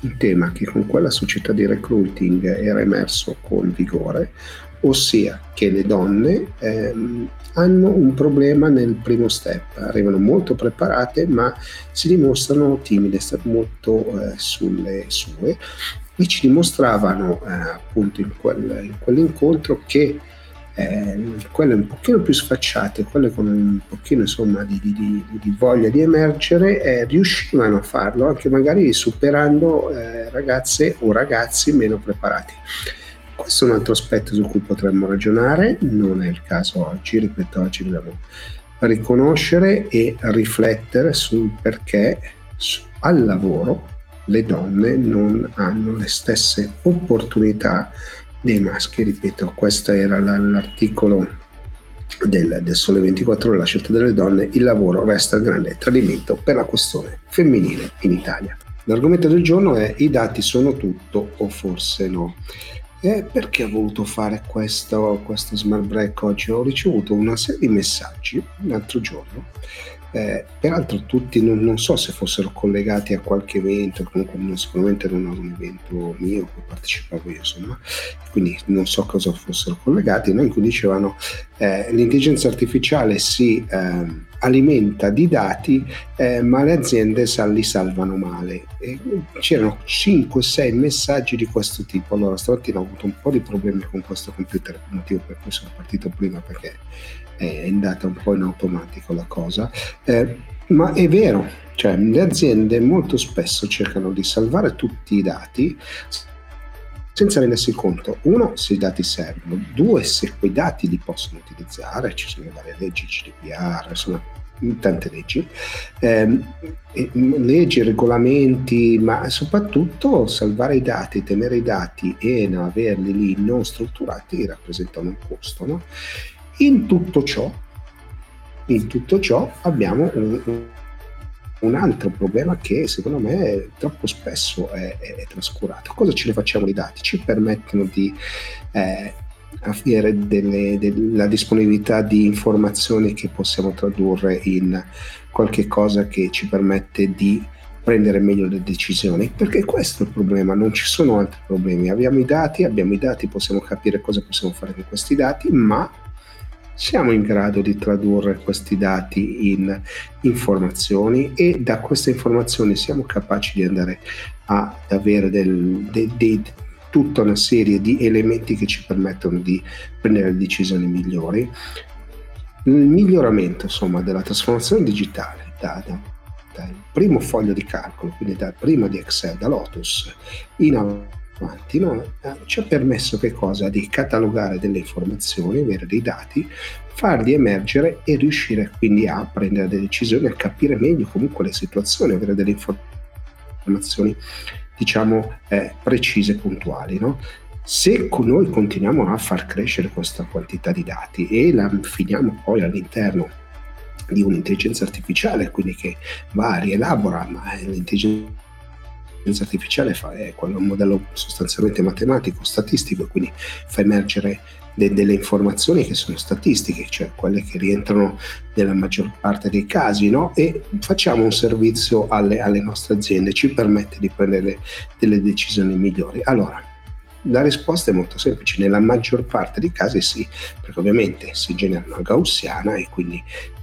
il tema che con quella società di recruiting era emerso con vigore, ossia che le donne ehm, hanno un problema nel primo step, arrivano molto preparate ma si dimostrano timide, molto eh, sulle sue e ci dimostravano eh, appunto in, quel, in, quell'incontro che eh, quelle un pochino più sfacciate, quelle con un pochino insomma di, di, di, di voglia di emergere, eh, riuscivano a farlo anche magari superando eh, ragazze o ragazzi meno preparati. Questo è un altro aspetto su cui potremmo ragionare, non è il caso oggi, ripeto, oggi dobbiamo riconoscere e riflettere sul perché al lavoro le donne non hanno le stesse opportunità dei maschi, ripeto, questo era l'articolo del, del, Sole 24 ore, la scelta delle donne, il lavoro resta il grande tradimento per la questione femminile in Italia. L'argomento del giorno è i dati sono tutto o forse no. E perché ho voluto fare questo, questo smart break oggi? Ho ricevuto una serie di messaggi l'altro giorno eh, peraltro tutti non, non, so se fossero collegati a qualche evento, comunque non, sicuramente non a un evento mio cui partecipavo io, insomma, quindi non so cosa fossero collegati, no? in cui dicevano eh, l'intelligenza artificiale si eh, alimenta di dati eh, ma le aziende li salvano male. E c'erano 5-6 messaggi di questo tipo, allora stamattina ho avuto un po' di problemi con questo computer, motivo per cui sono partito prima perché è andata un po' in automatico la cosa, eh, ma è vero, cioè le aziende molto spesso cercano di salvare tutti i dati senza rendersi conto, uno, se i dati servono, due, se quei dati li possono utilizzare, ci sono varie leggi GDPR, insomma, tante leggi, eh, leggi, regolamenti, ma soprattutto salvare i dati, tenere i dati e averli lì non strutturati rappresentano un costo. No? In tutto ciò, in tutto ciò abbiamo un, un altro problema che secondo me troppo spesso è, è, è, trascurato. Cosa ce ne facciamo i dati? Ci permettono di eh, avere delle, della disponibilità di informazioni che possiamo tradurre in qualche cosa che ci permette di prendere meglio le decisioni, perché questo è il problema, non ci sono altri problemi. Abbiamo i dati, abbiamo i dati, possiamo capire cosa possiamo fare con questi dati, ma siamo in grado di tradurre questi dati in informazioni e da queste informazioni siamo capaci di andare ad avere del, de, de, tutta una serie di elementi che ci permettono di prendere decisioni migliori. Il miglioramento insomma, della trasformazione digitale da, da, dal primo foglio di calcolo, quindi da prima di Excel, da Lotus, in avanti, no? Eh, ci ha permesso che cosa? Di catalogare delle informazioni, avere dei dati, farli emergere e riuscire quindi a prendere delle decisioni, a capire meglio comunque le situazioni, avere delle informazioni diciamo eh, precise e puntuali. No? Se noi continuiamo a far crescere questa quantità di dati e la finiamo poi all'interno di un'intelligenza artificiale, quindi che va, rielabora, ma l'intelligenza l'intelligenza artificiale fa, è un modello sostanzialmente matematico, statistico, quindi fa emergere de- delle informazioni che sono statistiche, cioè quelle che rientrano nella maggior parte dei casi, no? e facciamo un servizio alle, alle nostre aziende, ci permette di prendere delle decisioni migliori. Allora, la risposta è molto semplice, nella maggior parte dei casi sì, perché ovviamente si genera una gaussiana e quindi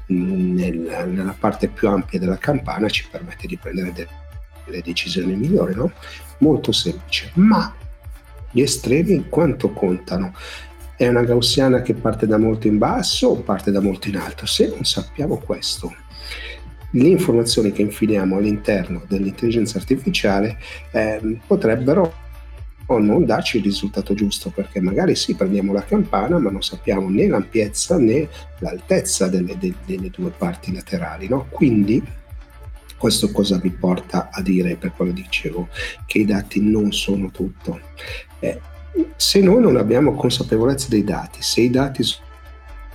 nel, nella parte più ampia della campana ci permette di prendere delle le decisioni migliori, no? Molto semplice, ma gli estremi quanto contano? È una gaussiana che parte da molto in basso o parte da molto in alto? Se non sappiamo questo, le informazioni che infiliamo all'interno dell'intelligenza artificiale eh, potrebbero non darci il risultato giusto perché magari sì prendiamo la campana ma non sappiamo né l'ampiezza né l'altezza delle, delle, delle due parti laterali no? quindi questo cosa mi porta a dire per quello dicevo che i dati non sono tutto? Eh, se noi non abbiamo consapevolezza dei dati se i dati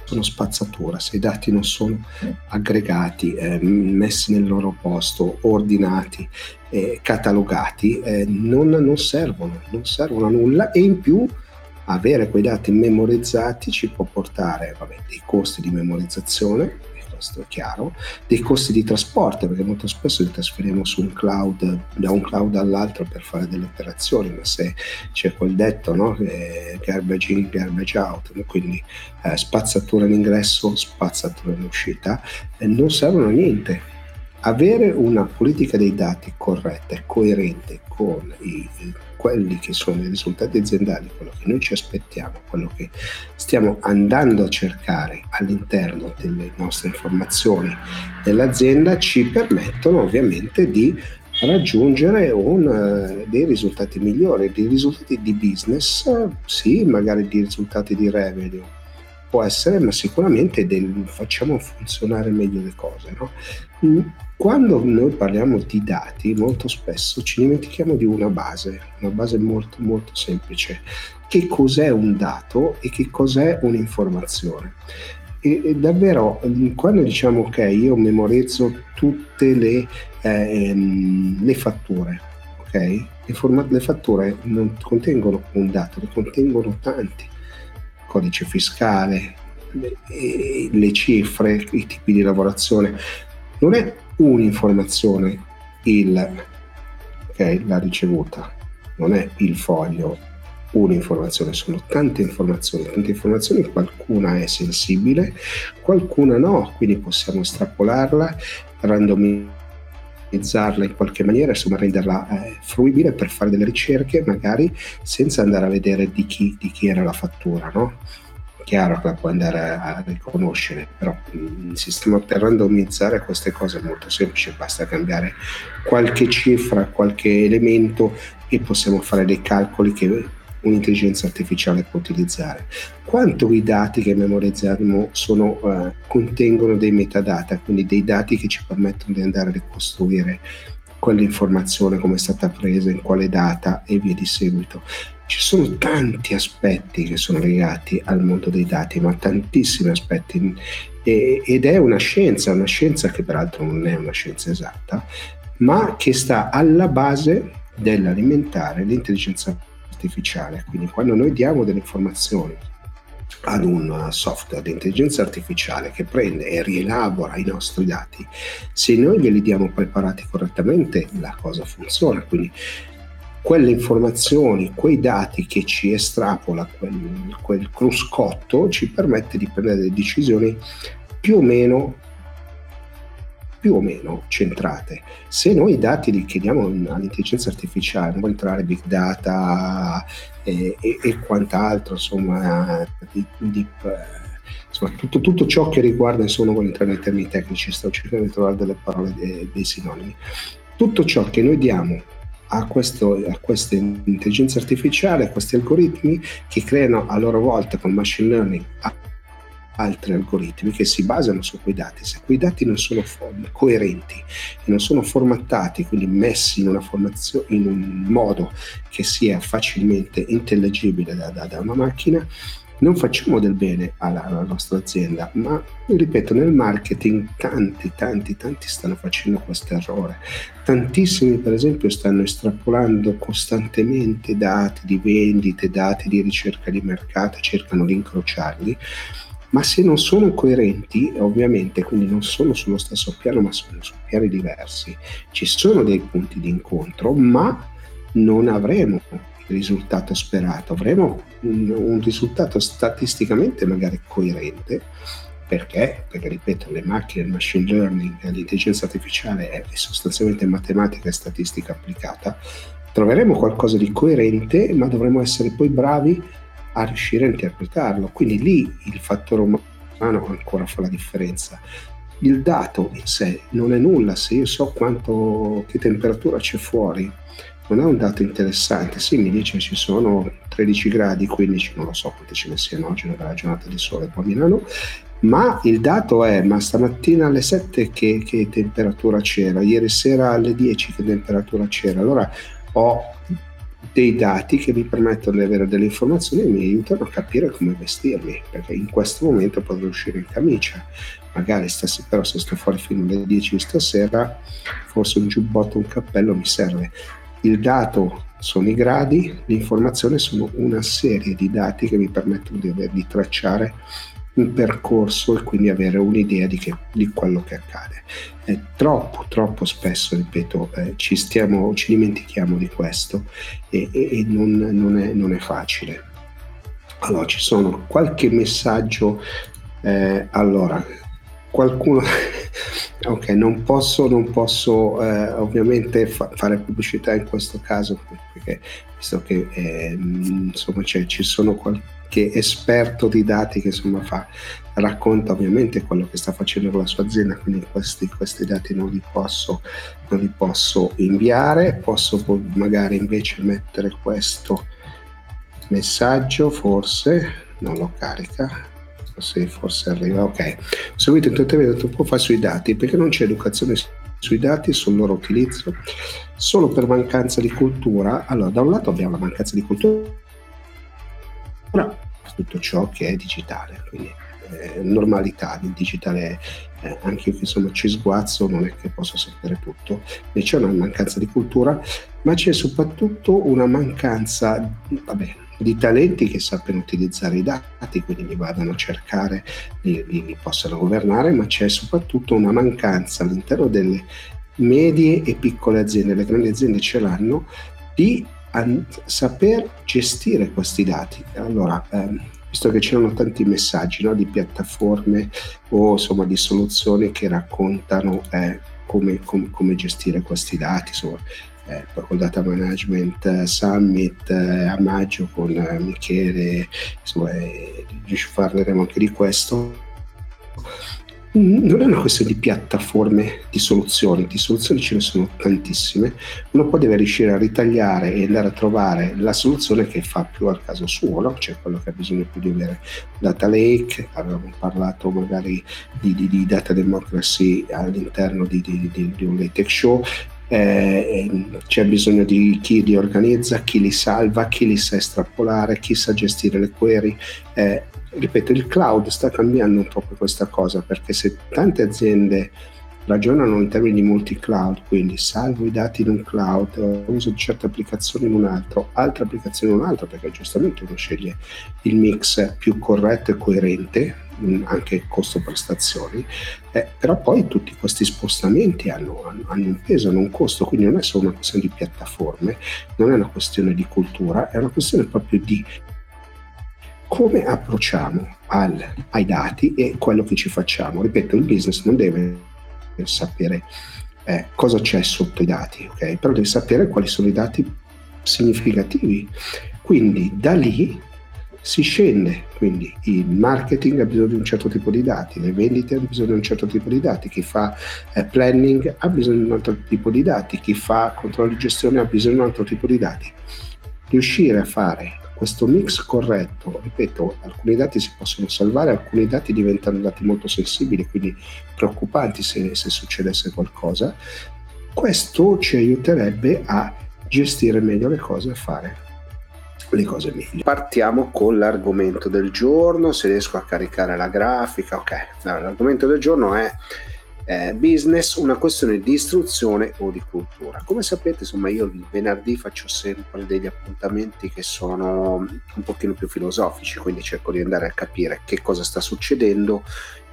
sono spazzatura, se i dati non sono aggregati, eh, messi nel loro posto, ordinati, eh, catalogati, eh, non, non, servono, non servono a nulla. E in più avere quei dati memorizzati ci può portare vabbè, dei costi di memorizzazione, questo è chiaro, dei costi di trasporto, perché molto spesso li trasferiamo su un cloud, da un cloud all'altro per fare delle operazioni, ma se c'è quel detto, no? garbage in, garbage out, quindi eh, spazzatura in ingresso, spazzatura in uscita, eh, non servono a niente. Avere una politica dei dati corretta e coerente con i, quelli che sono i risultati aziendali, quello che noi ci aspettiamo, quello che stiamo andando a cercare all'interno delle nostre informazioni dell'azienda, ci permettono ovviamente di raggiungere un, uh, dei risultati migliori, dei risultati di business, sì, magari di risultati di revenue, può essere, ma sicuramente del, facciamo funzionare meglio le cose. No? Quando noi parliamo di dati, molto spesso ci dimentichiamo di una base, una base molto molto semplice. Che cos'è un dato e che cos'è un'informazione? E, e davvero, quando diciamo ok, io memorizzo tutte le, eh, le fatture, ok? Le, forma- le fatture non contengono un dato, ne contengono tanti. Codice fiscale, le, le cifre, i tipi di lavorazione. Non è un'informazione il, okay, la ricevuta, non è il foglio, un'informazione, sono tante informazioni, tante informazioni, qualcuna è sensibile, qualcuna no, quindi possiamo estrapolarla, randomizzarla in qualche maniera, insomma renderla eh, fruibile per fare delle ricerche magari senza andare a vedere di chi, di chi era la fattura, no? chiaro che la puoi andare a riconoscere, però il sistema per randomizzare queste cose è molto semplice, basta cambiare qualche cifra, qualche elemento e possiamo fare dei calcoli che un'intelligenza artificiale può utilizzare. Quanto i dati che memorizziamo sono, uh, contengono dei metadata, quindi dei dati che ci permettono di andare a ricostruire quell'informazione, come è stata presa, in quale data e via di seguito. Ci sono tanti aspetti che sono legati al mondo dei dati, ma tantissimi aspetti. E, ed è una scienza, una scienza che peraltro non è una scienza esatta, ma che sta alla base dell'alimentare l'intelligenza artificiale. Quindi quando noi diamo delle informazioni ad un software di intelligenza artificiale che prende e rielabora i nostri dati, se noi glieli diamo preparati correttamente, la cosa funziona. Quindi quelle informazioni, quei dati che ci estrapola quel, quel cruscotto ci permette di prendere delle decisioni più o meno più o meno centrate. Se noi i dati li chiediamo all'intelligenza artificiale, non entrare big data e, e, e quant'altro, insomma, deep, deep, eh, insomma tutto, tutto, ciò che riguarda, insomma, non voglio entrare nei termini tecnici, sto cercando di trovare delle parole, dei, dei sinonimi. Tutto ciò che noi diamo a, questo, a questa intelligenza artificiale, a questi algoritmi che creano a loro volta con machine learning altri algoritmi che si basano su quei dati. Se quei dati non sono coerenti e non sono formattati, quindi messi in, una in un modo che sia facilmente intellegibile da, da, da una macchina, non facciamo del bene alla, alla, nostra azienda, ma ripeto, nel marketing tanti, tanti, tanti stanno facendo questo errore. Tantissimi, per esempio, stanno estrapolando costantemente dati di vendite, dati di ricerca di mercato, cercano di incrociarli, ma se non sono coerenti, ovviamente, quindi non sono sullo stesso piano, ma sono su piani diversi, ci sono dei punti di incontro, ma non avremo risultato sperato, avremo un, un risultato statisticamente magari coerente, perché? Perché ripeto, le macchine, il machine learning, l'intelligenza artificiale è sostanzialmente matematica e statistica applicata, troveremo qualcosa di coerente, ma dovremo essere poi bravi a riuscire a interpretarlo. Quindi lì il fattore umano ancora fa la differenza. il dato in sé non è nulla, se io so quanto, che temperatura c'è fuori, non è un dato interessante. Sì, mi dice ci sono 13 gradi, 15, non lo so quante ce ne siano oggi, la giornata di sole qua a Milano, ma il dato è, ma stamattina alle 7 che, che temperatura c'era, ieri sera alle 10 che temperatura c'era, allora ho dei dati che mi permettono di avere delle informazioni e mi aiutano a capire come vestirmi, perché in questo momento potrei uscire in camicia, magari stasera, però se sto fuori fino alle 10 stasera, forse un giubbotto, un cappello mi serve. Il dato sono i gradi, l'informazione sono una serie di dati che mi permettono di, di tracciare un percorso e quindi avere un'idea di, che, di quello che accade. Eh, troppo, troppo spesso, ripeto, eh, ci, stiamo, ci dimentichiamo di questo e, e, e non, non, è, non, è, facile. Allora, ci sono qualche messaggio. Eh, allora, qualcuno ok non posso, non posso eh, ovviamente fa- fare pubblicità in questo caso perché visto che eh, insomma ci sono qualche esperto di dati che insomma fa racconta ovviamente quello che sta facendo con la sua azienda quindi questi, questi dati non li posso non li posso inviare posso magari invece mettere questo messaggio forse non lo carica se forse arriva, ok. Ho seguito intensamente un po' fa sui dati perché non c'è educazione sui dati sul loro utilizzo solo per mancanza di cultura. Allora, da un lato abbiamo la mancanza di cultura tutto ciò che è digitale, quindi eh, normalità, il digitale eh, anche io che insomma ci sguazzo non è che posso sapere tutto, e c'è una mancanza di cultura, ma c'è soprattutto una mancanza, vabbè, di talenti che sappiano utilizzare i dati, quindi li vadano a cercare, li, li, li possano governare, ma c'è soprattutto una mancanza all'interno delle medie e piccole aziende, le grandi aziende ce l'hanno, di saper gestire questi dati. Allora, ehm, visto che c'erano tanti messaggi no, di piattaforme o insomma di soluzioni che raccontano eh, come, com- come, gestire questi dati, insomma, eh, poi col Data Management eh, Summit eh, a maggio con eh, Michele, insomma, eh, parleremo anche di questo. Non è una questione di piattaforme di soluzioni, di soluzioni ce ne sono tantissime, uno poi deve riuscire a ritagliare e andare a trovare la soluzione che fa più al caso suo, no? cioè quello che ha bisogno più di avere data lake, avevamo parlato magari di, di, di data democracy all'interno di, di un latex show, eh, c'è bisogno di chi li organizza, chi li salva, chi li sa estrapolare, chi sa gestire le query. Eh, ripeto, il cloud sta cambiando un po' questa cosa perché se tante aziende ragionano in termini di multi-cloud, quindi salvo i dati in un cloud, uso certe applicazioni in un altro, altre applicazioni in un altro, perché giustamente uno sceglie il mix più corretto e coerente, anche costo-prestazioni, eh, però poi tutti questi spostamenti hanno, hanno, un peso, hanno un costo, quindi non è solo una questione di piattaforme, non è una questione di cultura, è una questione proprio di come approcciamo al, ai dati e quello che ci facciamo. Ripeto, il business non deve per sapere eh, cosa c'è sotto i dati, ok? Però devi sapere quali sono i dati significativi. Quindi da lì si scende, quindi il marketing ha bisogno di un certo tipo di dati, le vendite hanno bisogno di un certo tipo di dati, chi fa eh, planning ha bisogno di un altro tipo di dati, chi fa controllo di gestione ha bisogno di un altro tipo di dati. Riuscire a fare questo mix corretto, ripeto, alcuni dati si possono salvare, alcuni dati diventano dati molto sensibili, quindi preoccupanti se, se succedesse qualcosa, questo ci aiuterebbe a gestire meglio le cose e fare le cose meglio. Partiamo con l'argomento del giorno, se riesco a caricare la grafica, ok, allora, l'argomento del giorno è eh, business una questione di istruzione o di cultura. Come sapete, insomma, io il venerdì faccio sempre degli appuntamenti che sono un pochino più filosofici, quindi cerco di andare a capire che cosa sta succedendo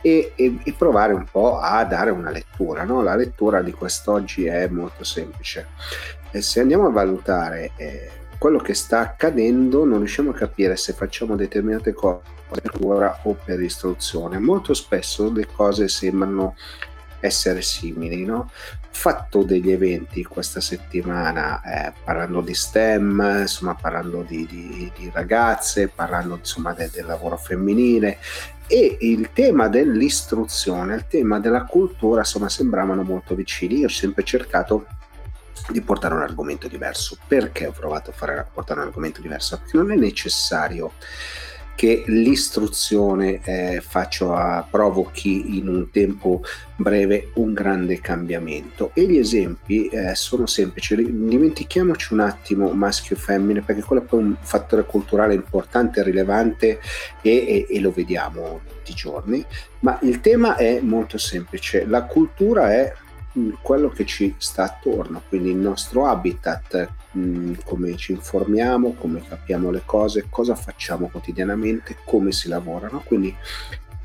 e, e, e provare un po' a dare una lettura. No? La lettura di quest'oggi è molto semplice. E se andiamo a valutare eh, quello che sta accadendo, non riusciamo a capire se facciamo determinate cose per cultura o per istruzione. Molto spesso le cose sembrano essere simili. No? Ho fatto degli eventi questa settimana eh, parlando di STEM, insomma, parlando di, di, di ragazze, parlando insomma, de, del lavoro femminile e il tema dell'istruzione, il tema della cultura, insomma, sembravano molto vicini. Io ho sempre cercato di portare un argomento diverso. Perché ho provato a fare, portare un argomento diverso? Perché non è necessario che l'istruzione eh, faccia, provochi in un tempo breve un grande cambiamento e gli esempi eh, sono semplici dimentichiamoci un attimo maschio e femmine perché quello è poi un fattore culturale importante rilevante e, e, e lo vediamo tutti i giorni ma il tema è molto semplice la cultura è quello che ci sta attorno, quindi il nostro habitat, mh, come ci informiamo, come capiamo le cose, cosa facciamo quotidianamente, come si lavorano. Quindi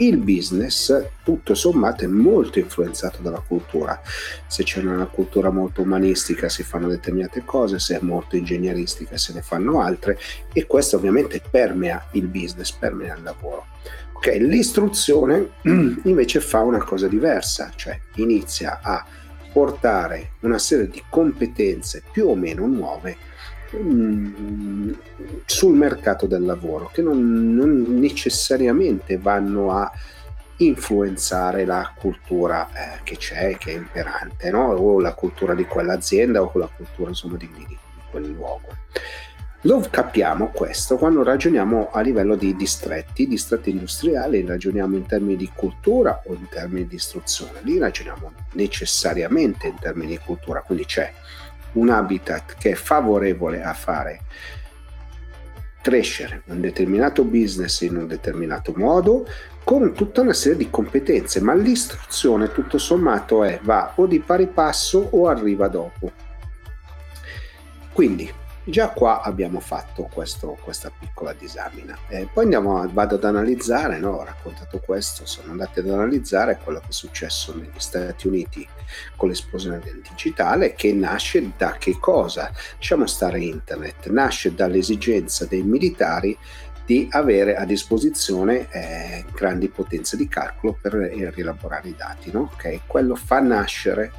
il business, tutto sommato, è molto influenzato dalla cultura. Se c'è una cultura molto umanistica si fanno determinate cose, se è molto ingegneristica se ne fanno altre e questo ovviamente permea il business, permea il lavoro. Ok, l'istruzione invece fa una cosa diversa, cioè inizia a portare una serie di competenze più o meno nuove mm, sul mercato del lavoro che non, non, necessariamente vanno a influenzare la cultura eh, che c'è, che è imperante, no? o la cultura di quell'azienda o la cultura insomma, di, di, di quel luogo. Lo capiamo questo quando ragioniamo a livello di distretti, distretti industriali, ragioniamo in termini di cultura o in termini di istruzione. Lì ragioniamo necessariamente in termini di cultura, quindi c'è un habitat che è favorevole a fare crescere un determinato business in un determinato modo con tutta una serie di competenze, ma l'istruzione tutto sommato è va o di pari passo o arriva dopo. Quindi Già qua abbiamo fatto questo, questa piccola disamina. Eh, poi andiamo vado ad analizzare, no? ho raccontato questo, sono andati ad analizzare quello che è successo negli Stati Uniti con l'esplosione del digitale, che nasce da che cosa? Lasciamo stare internet, nasce dall'esigenza dei militari di avere a disposizione eh, grandi potenze di calcolo per rielaborare i dati. No? Okay? Quello fa nascere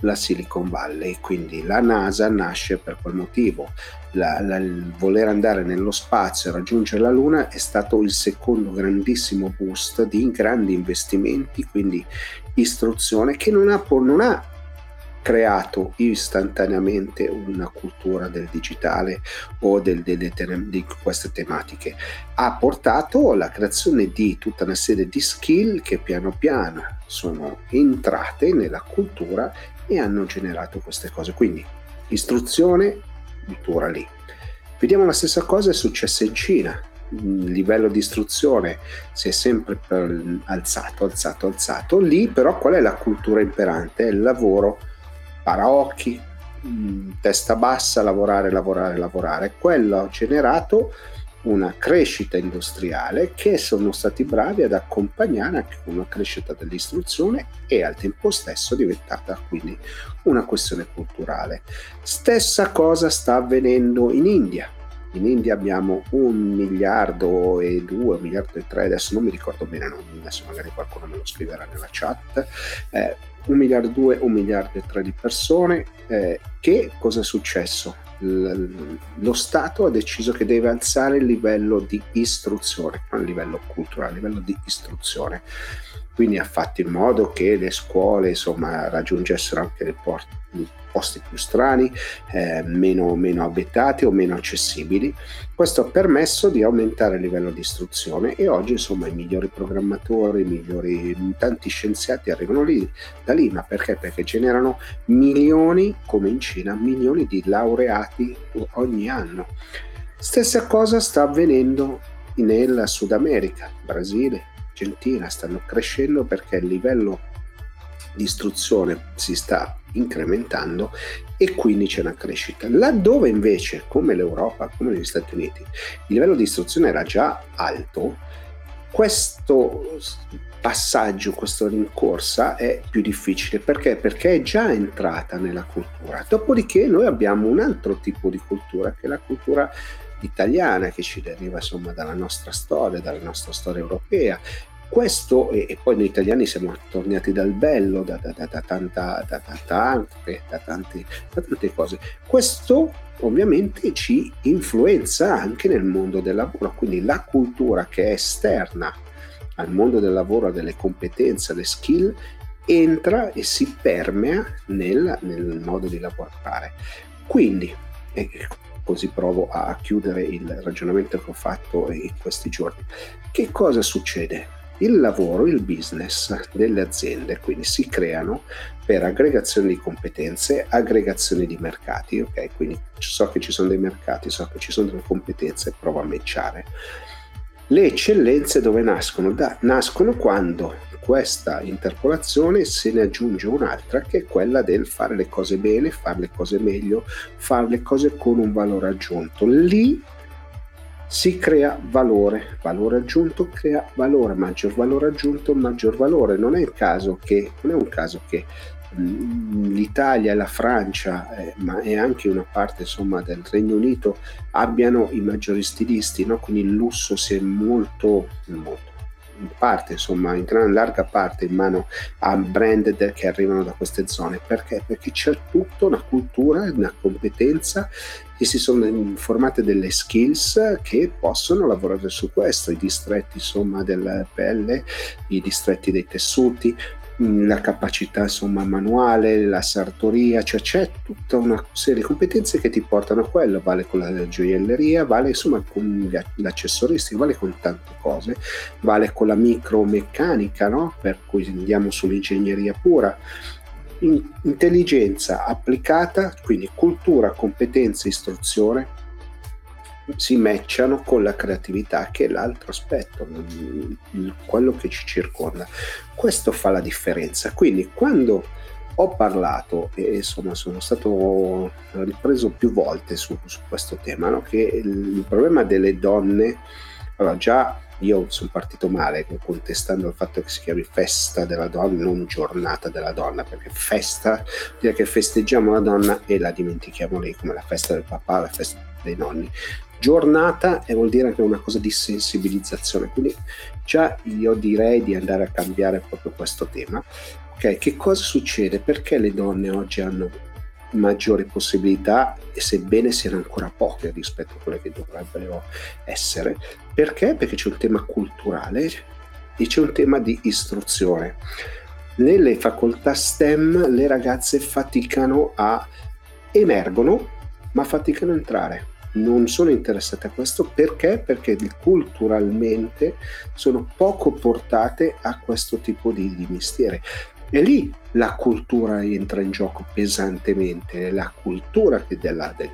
la Silicon Valley, quindi la NASA nasce per quel motivo. La, la, il voler andare nello spazio e raggiungere la Luna è stato il secondo grandissimo boost di grandi investimenti, quindi istruzione che non ha, non ha creato istantaneamente una cultura del digitale o del, delle, di queste tematiche. Ha portato alla creazione di tutta una serie di skill che piano piano sono entrate nella cultura e hanno generato queste cose. Quindi istruzione, cultura lì. Vediamo la stessa cosa è successa in Cina. Il livello di istruzione si è sempre alzato, alzato, alzato. Lì però qual è la cultura imperante? È il lavoro paraocchi, mm, testa bassa, lavorare, lavorare, lavorare. Quello ha generato una crescita industriale che sono stati bravi ad accompagnare anche una crescita dell'istruzione e al tempo stesso diventata quindi una questione culturale. Stessa cosa sta avvenendo in India. In India abbiamo un miliardo e due, un miliardo e tre, adesso non mi ricordo bene, adesso magari qualcuno me lo scriverà nella chat, eh, un miliardo e due, un miliardo e tre di persone. Eh, che cosa è successo? Lo Stato ha deciso che deve alzare il livello di istruzione, non a livello culturale, a livello di istruzione. Quindi ha fatto in modo che le scuole insomma, raggiungessero anche le porte posti più strani, eh, meno, meno abitati o meno accessibili. Questo ha permesso di aumentare il livello di istruzione e oggi insomma i migliori programmatori, i migliori, tanti scienziati arrivano lì, da lì, ma perché? Perché generano milioni, come in Cina, milioni di laureati ogni anno. Stessa cosa sta avvenendo nel Sud America, Brasile, Argentina, stanno crescendo perché il livello di istruzione si sta incrementando e quindi c'è una crescita. Laddove invece, come l'Europa, come negli Stati Uniti, il livello di istruzione era già alto, questo passaggio, questa rincorsa è più difficile perché? Perché è già entrata nella cultura. Dopodiché noi abbiamo un altro tipo di cultura che è la cultura italiana che ci deriva insomma dalla nostra storia, dalla nostra storia europea Questo, e, poi noi italiani siamo tornati dal bello, da, da, da, da tanta, tante, da tante cose. Questo ovviamente ci influenza anche nel mondo del lavoro, quindi la cultura che è esterna al mondo del lavoro, delle competenze, alle skill, entra e si permea nel, nel modo di lavorare. Quindi, e così provo a chiudere il ragionamento che ho fatto in questi giorni, che cosa succede? Il lavoro, il business delle aziende quindi si creano per aggregazione di competenze, aggregazione di mercati, ok? Quindi so che ci sono dei mercati, so che ci sono delle competenze, provo a matchare. Le eccellenze dove nascono? Da, nascono quando questa interpolazione se ne aggiunge un'altra che è quella del fare le cose bene, fare le cose meglio, fare le cose con un valore aggiunto. Lì si crea valore, valore aggiunto crea valore, maggior valore aggiunto, maggior valore. Non è, caso che, non è un caso che l'Italia la Francia, eh, ma è anche una parte insomma, del Regno Unito, abbiano i maggiori stilisti, no? quindi il lusso si è molto, molto in parte, insomma, in gran larga parte in mano a brand che arrivano da queste zone. Perché? Perché c'è tutta una cultura, una competenza e si sono formate delle skills che possono lavorare su questo, i distretti insomma della pelle, i distretti dei tessuti, la capacità insomma manuale, la sartoria, cioè c'è tutta una serie di competenze che ti portano a quello, vale con la gioielleria, vale insomma con l'accessoristica, vale con tante cose, vale con la micromeccanica, no? per cui andiamo sull'ingegneria pura. Intelligenza applicata, quindi cultura, competenza, istruzione, si matchano con la creatività che è l'altro aspetto, quello che ci circonda. Questo fa la differenza. Quindi quando ho parlato e insomma sono stato ripreso più volte su, su questo tema, no? che il, problema delle donne, allora già io sono partito male contestando il fatto che si chiami festa della donna, non giornata della donna, perché festa dire che festeggiamo la donna e la dimentichiamo lì come la festa del papà, la festa dei nonni giornata e vuol dire anche una cosa di sensibilizzazione. Quindi già io direi di andare a cambiare proprio questo tema. Ok, che cosa succede? Perché le donne oggi hanno maggiori possibilità e sebbene siano ancora poche rispetto a quelle che dovrebbero essere? Perché? Perché c'è un tema culturale e c'è un tema di istruzione. Nelle facoltà STEM le ragazze faticano a emergono, ma faticano a entrare non sono interessate a questo perché? Perché culturalmente sono poco portate a questo tipo di, di mestiere. E lì la cultura entra in gioco pesantemente, la cultura della, del,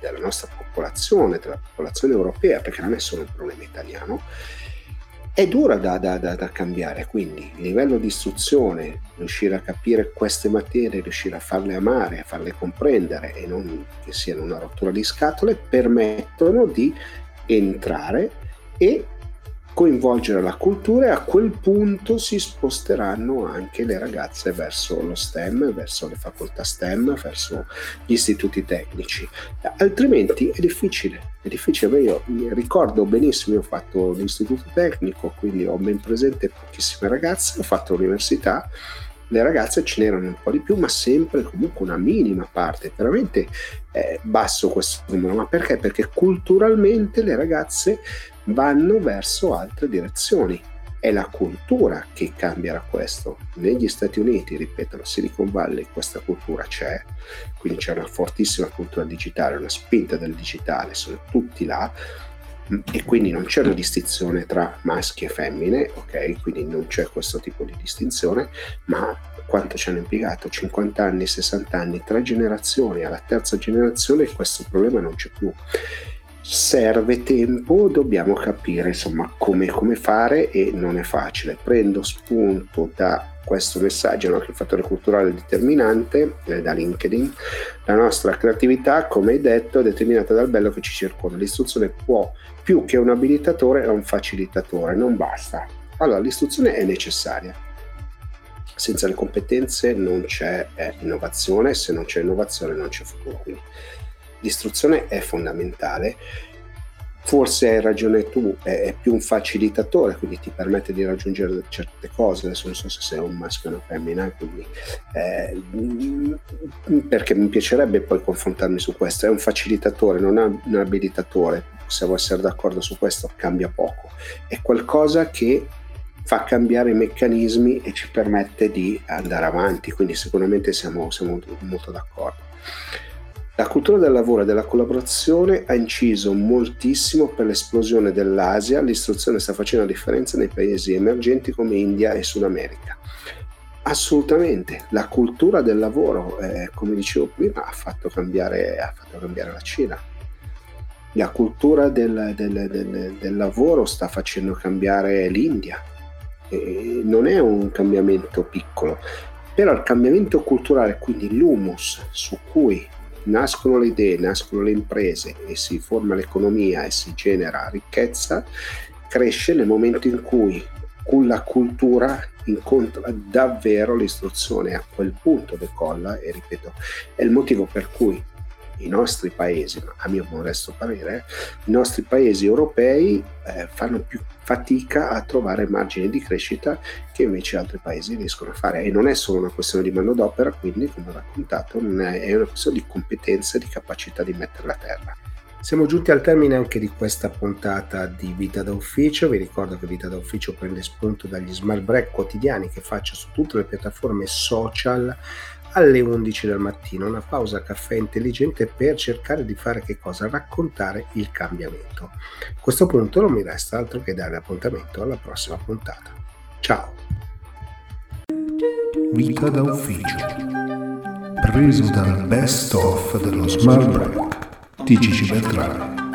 della nostra popolazione, della popolazione europea, perché non è solo un problema italiano, è dura da, da, da, da, cambiare, quindi il livello di istruzione, riuscire a capire queste materie, riuscire a farle amare, a farle comprendere e non che siano una rottura di scatole, permettono di entrare e coinvolgere la cultura e a quel punto si sposteranno anche le ragazze verso lo STEM, verso le facoltà STEM, verso gli istituti tecnici. Altrimenti è difficile, è difficile. Io ricordo benissimo, io ho fatto l'istituto tecnico, quindi ho ben presente pochissime ragazze, ho fatto l'università le ragazze ce n'erano un po' di più, ma sempre comunque una minima parte, veramente eh, basso questo numero. Ma perché? Perché culturalmente le ragazze vanno verso altre direzioni. È la cultura che cambierà questo. Negli Stati Uniti, ripeto, la Silicon Valley, questa cultura c'è, quindi c'è una fortissima cultura digitale, una spinta del digitale, sono tutti là e quindi non c'è una distinzione tra maschi e femmine, ok? Quindi non c'è questo tipo di distinzione, ma quanto ci hanno impiegato? 50 anni, 60 anni, tre generazioni, alla terza generazione questo problema non c'è più serve tempo, dobbiamo capire insomma come, come, fare e non è facile. Prendo spunto da questo messaggio, no? che il fattore culturale è determinante, eh, da LinkedIn. La nostra creatività, come hai detto, è determinata dal bello che ci circonda. L'istruzione può, più che un abilitatore, è un facilitatore, non basta. Allora, l'istruzione è necessaria. Senza le competenze non c'è eh, innovazione, se non c'è innovazione non c'è futuro. Quindi l'istruzione è fondamentale forse hai ragione tu, è, più un facilitatore, quindi ti permette di raggiungere certe cose. Adesso non so se sei un maschio o una femmina, quindi, eh, perché mi piacerebbe poi confrontarmi su questo. È un facilitatore, non è un abilitatore. Possiamo essere d'accordo su questo, cambia poco. È qualcosa che fa cambiare i meccanismi e ci permette di andare avanti, quindi sicuramente siamo, siamo molto d'accordo. La cultura del lavoro e della collaborazione ha inciso moltissimo per l'esplosione dell'Asia, l'istruzione sta facendo la differenza nei paesi emergenti come India e Sud America. Assolutamente, la cultura del lavoro, eh, come dicevo prima, ha fatto cambiare, ha fatto cambiare la Cina. La cultura del, del, del, del lavoro sta facendo cambiare l'India. E non è un cambiamento piccolo, però il cambiamento culturale, quindi l'humus su cui nascono le idee, nascono le imprese e si forma l'economia e si genera ricchezza, cresce nel momento in cui la cultura incontra davvero l'istruzione, a quel punto decolla e ripeto, è il motivo per cui i nostri paesi, a mio modesto parere, i nostri paesi europei eh, fanno più fatica a trovare margini di crescita che invece altri paesi riescono a fare. E non è solo una questione di manodopera, quindi, come ho raccontato, è, una questione di competenza e di capacità di metterla a terra. Siamo giunti al termine anche di questa puntata di Vita da Ufficio. Vi ricordo che Vita da Ufficio prende spunto dagli smart break quotidiani che faccio su tutte le piattaforme social alle 11 del mattino, una pausa caffè intelligente per cercare di fare che cosa? Raccontare il cambiamento. A questo punto non mi resta altro che dare appuntamento alla prossima puntata. Ciao! Vita da ufficio. Preso dal best of dello Smart Break di Gigi.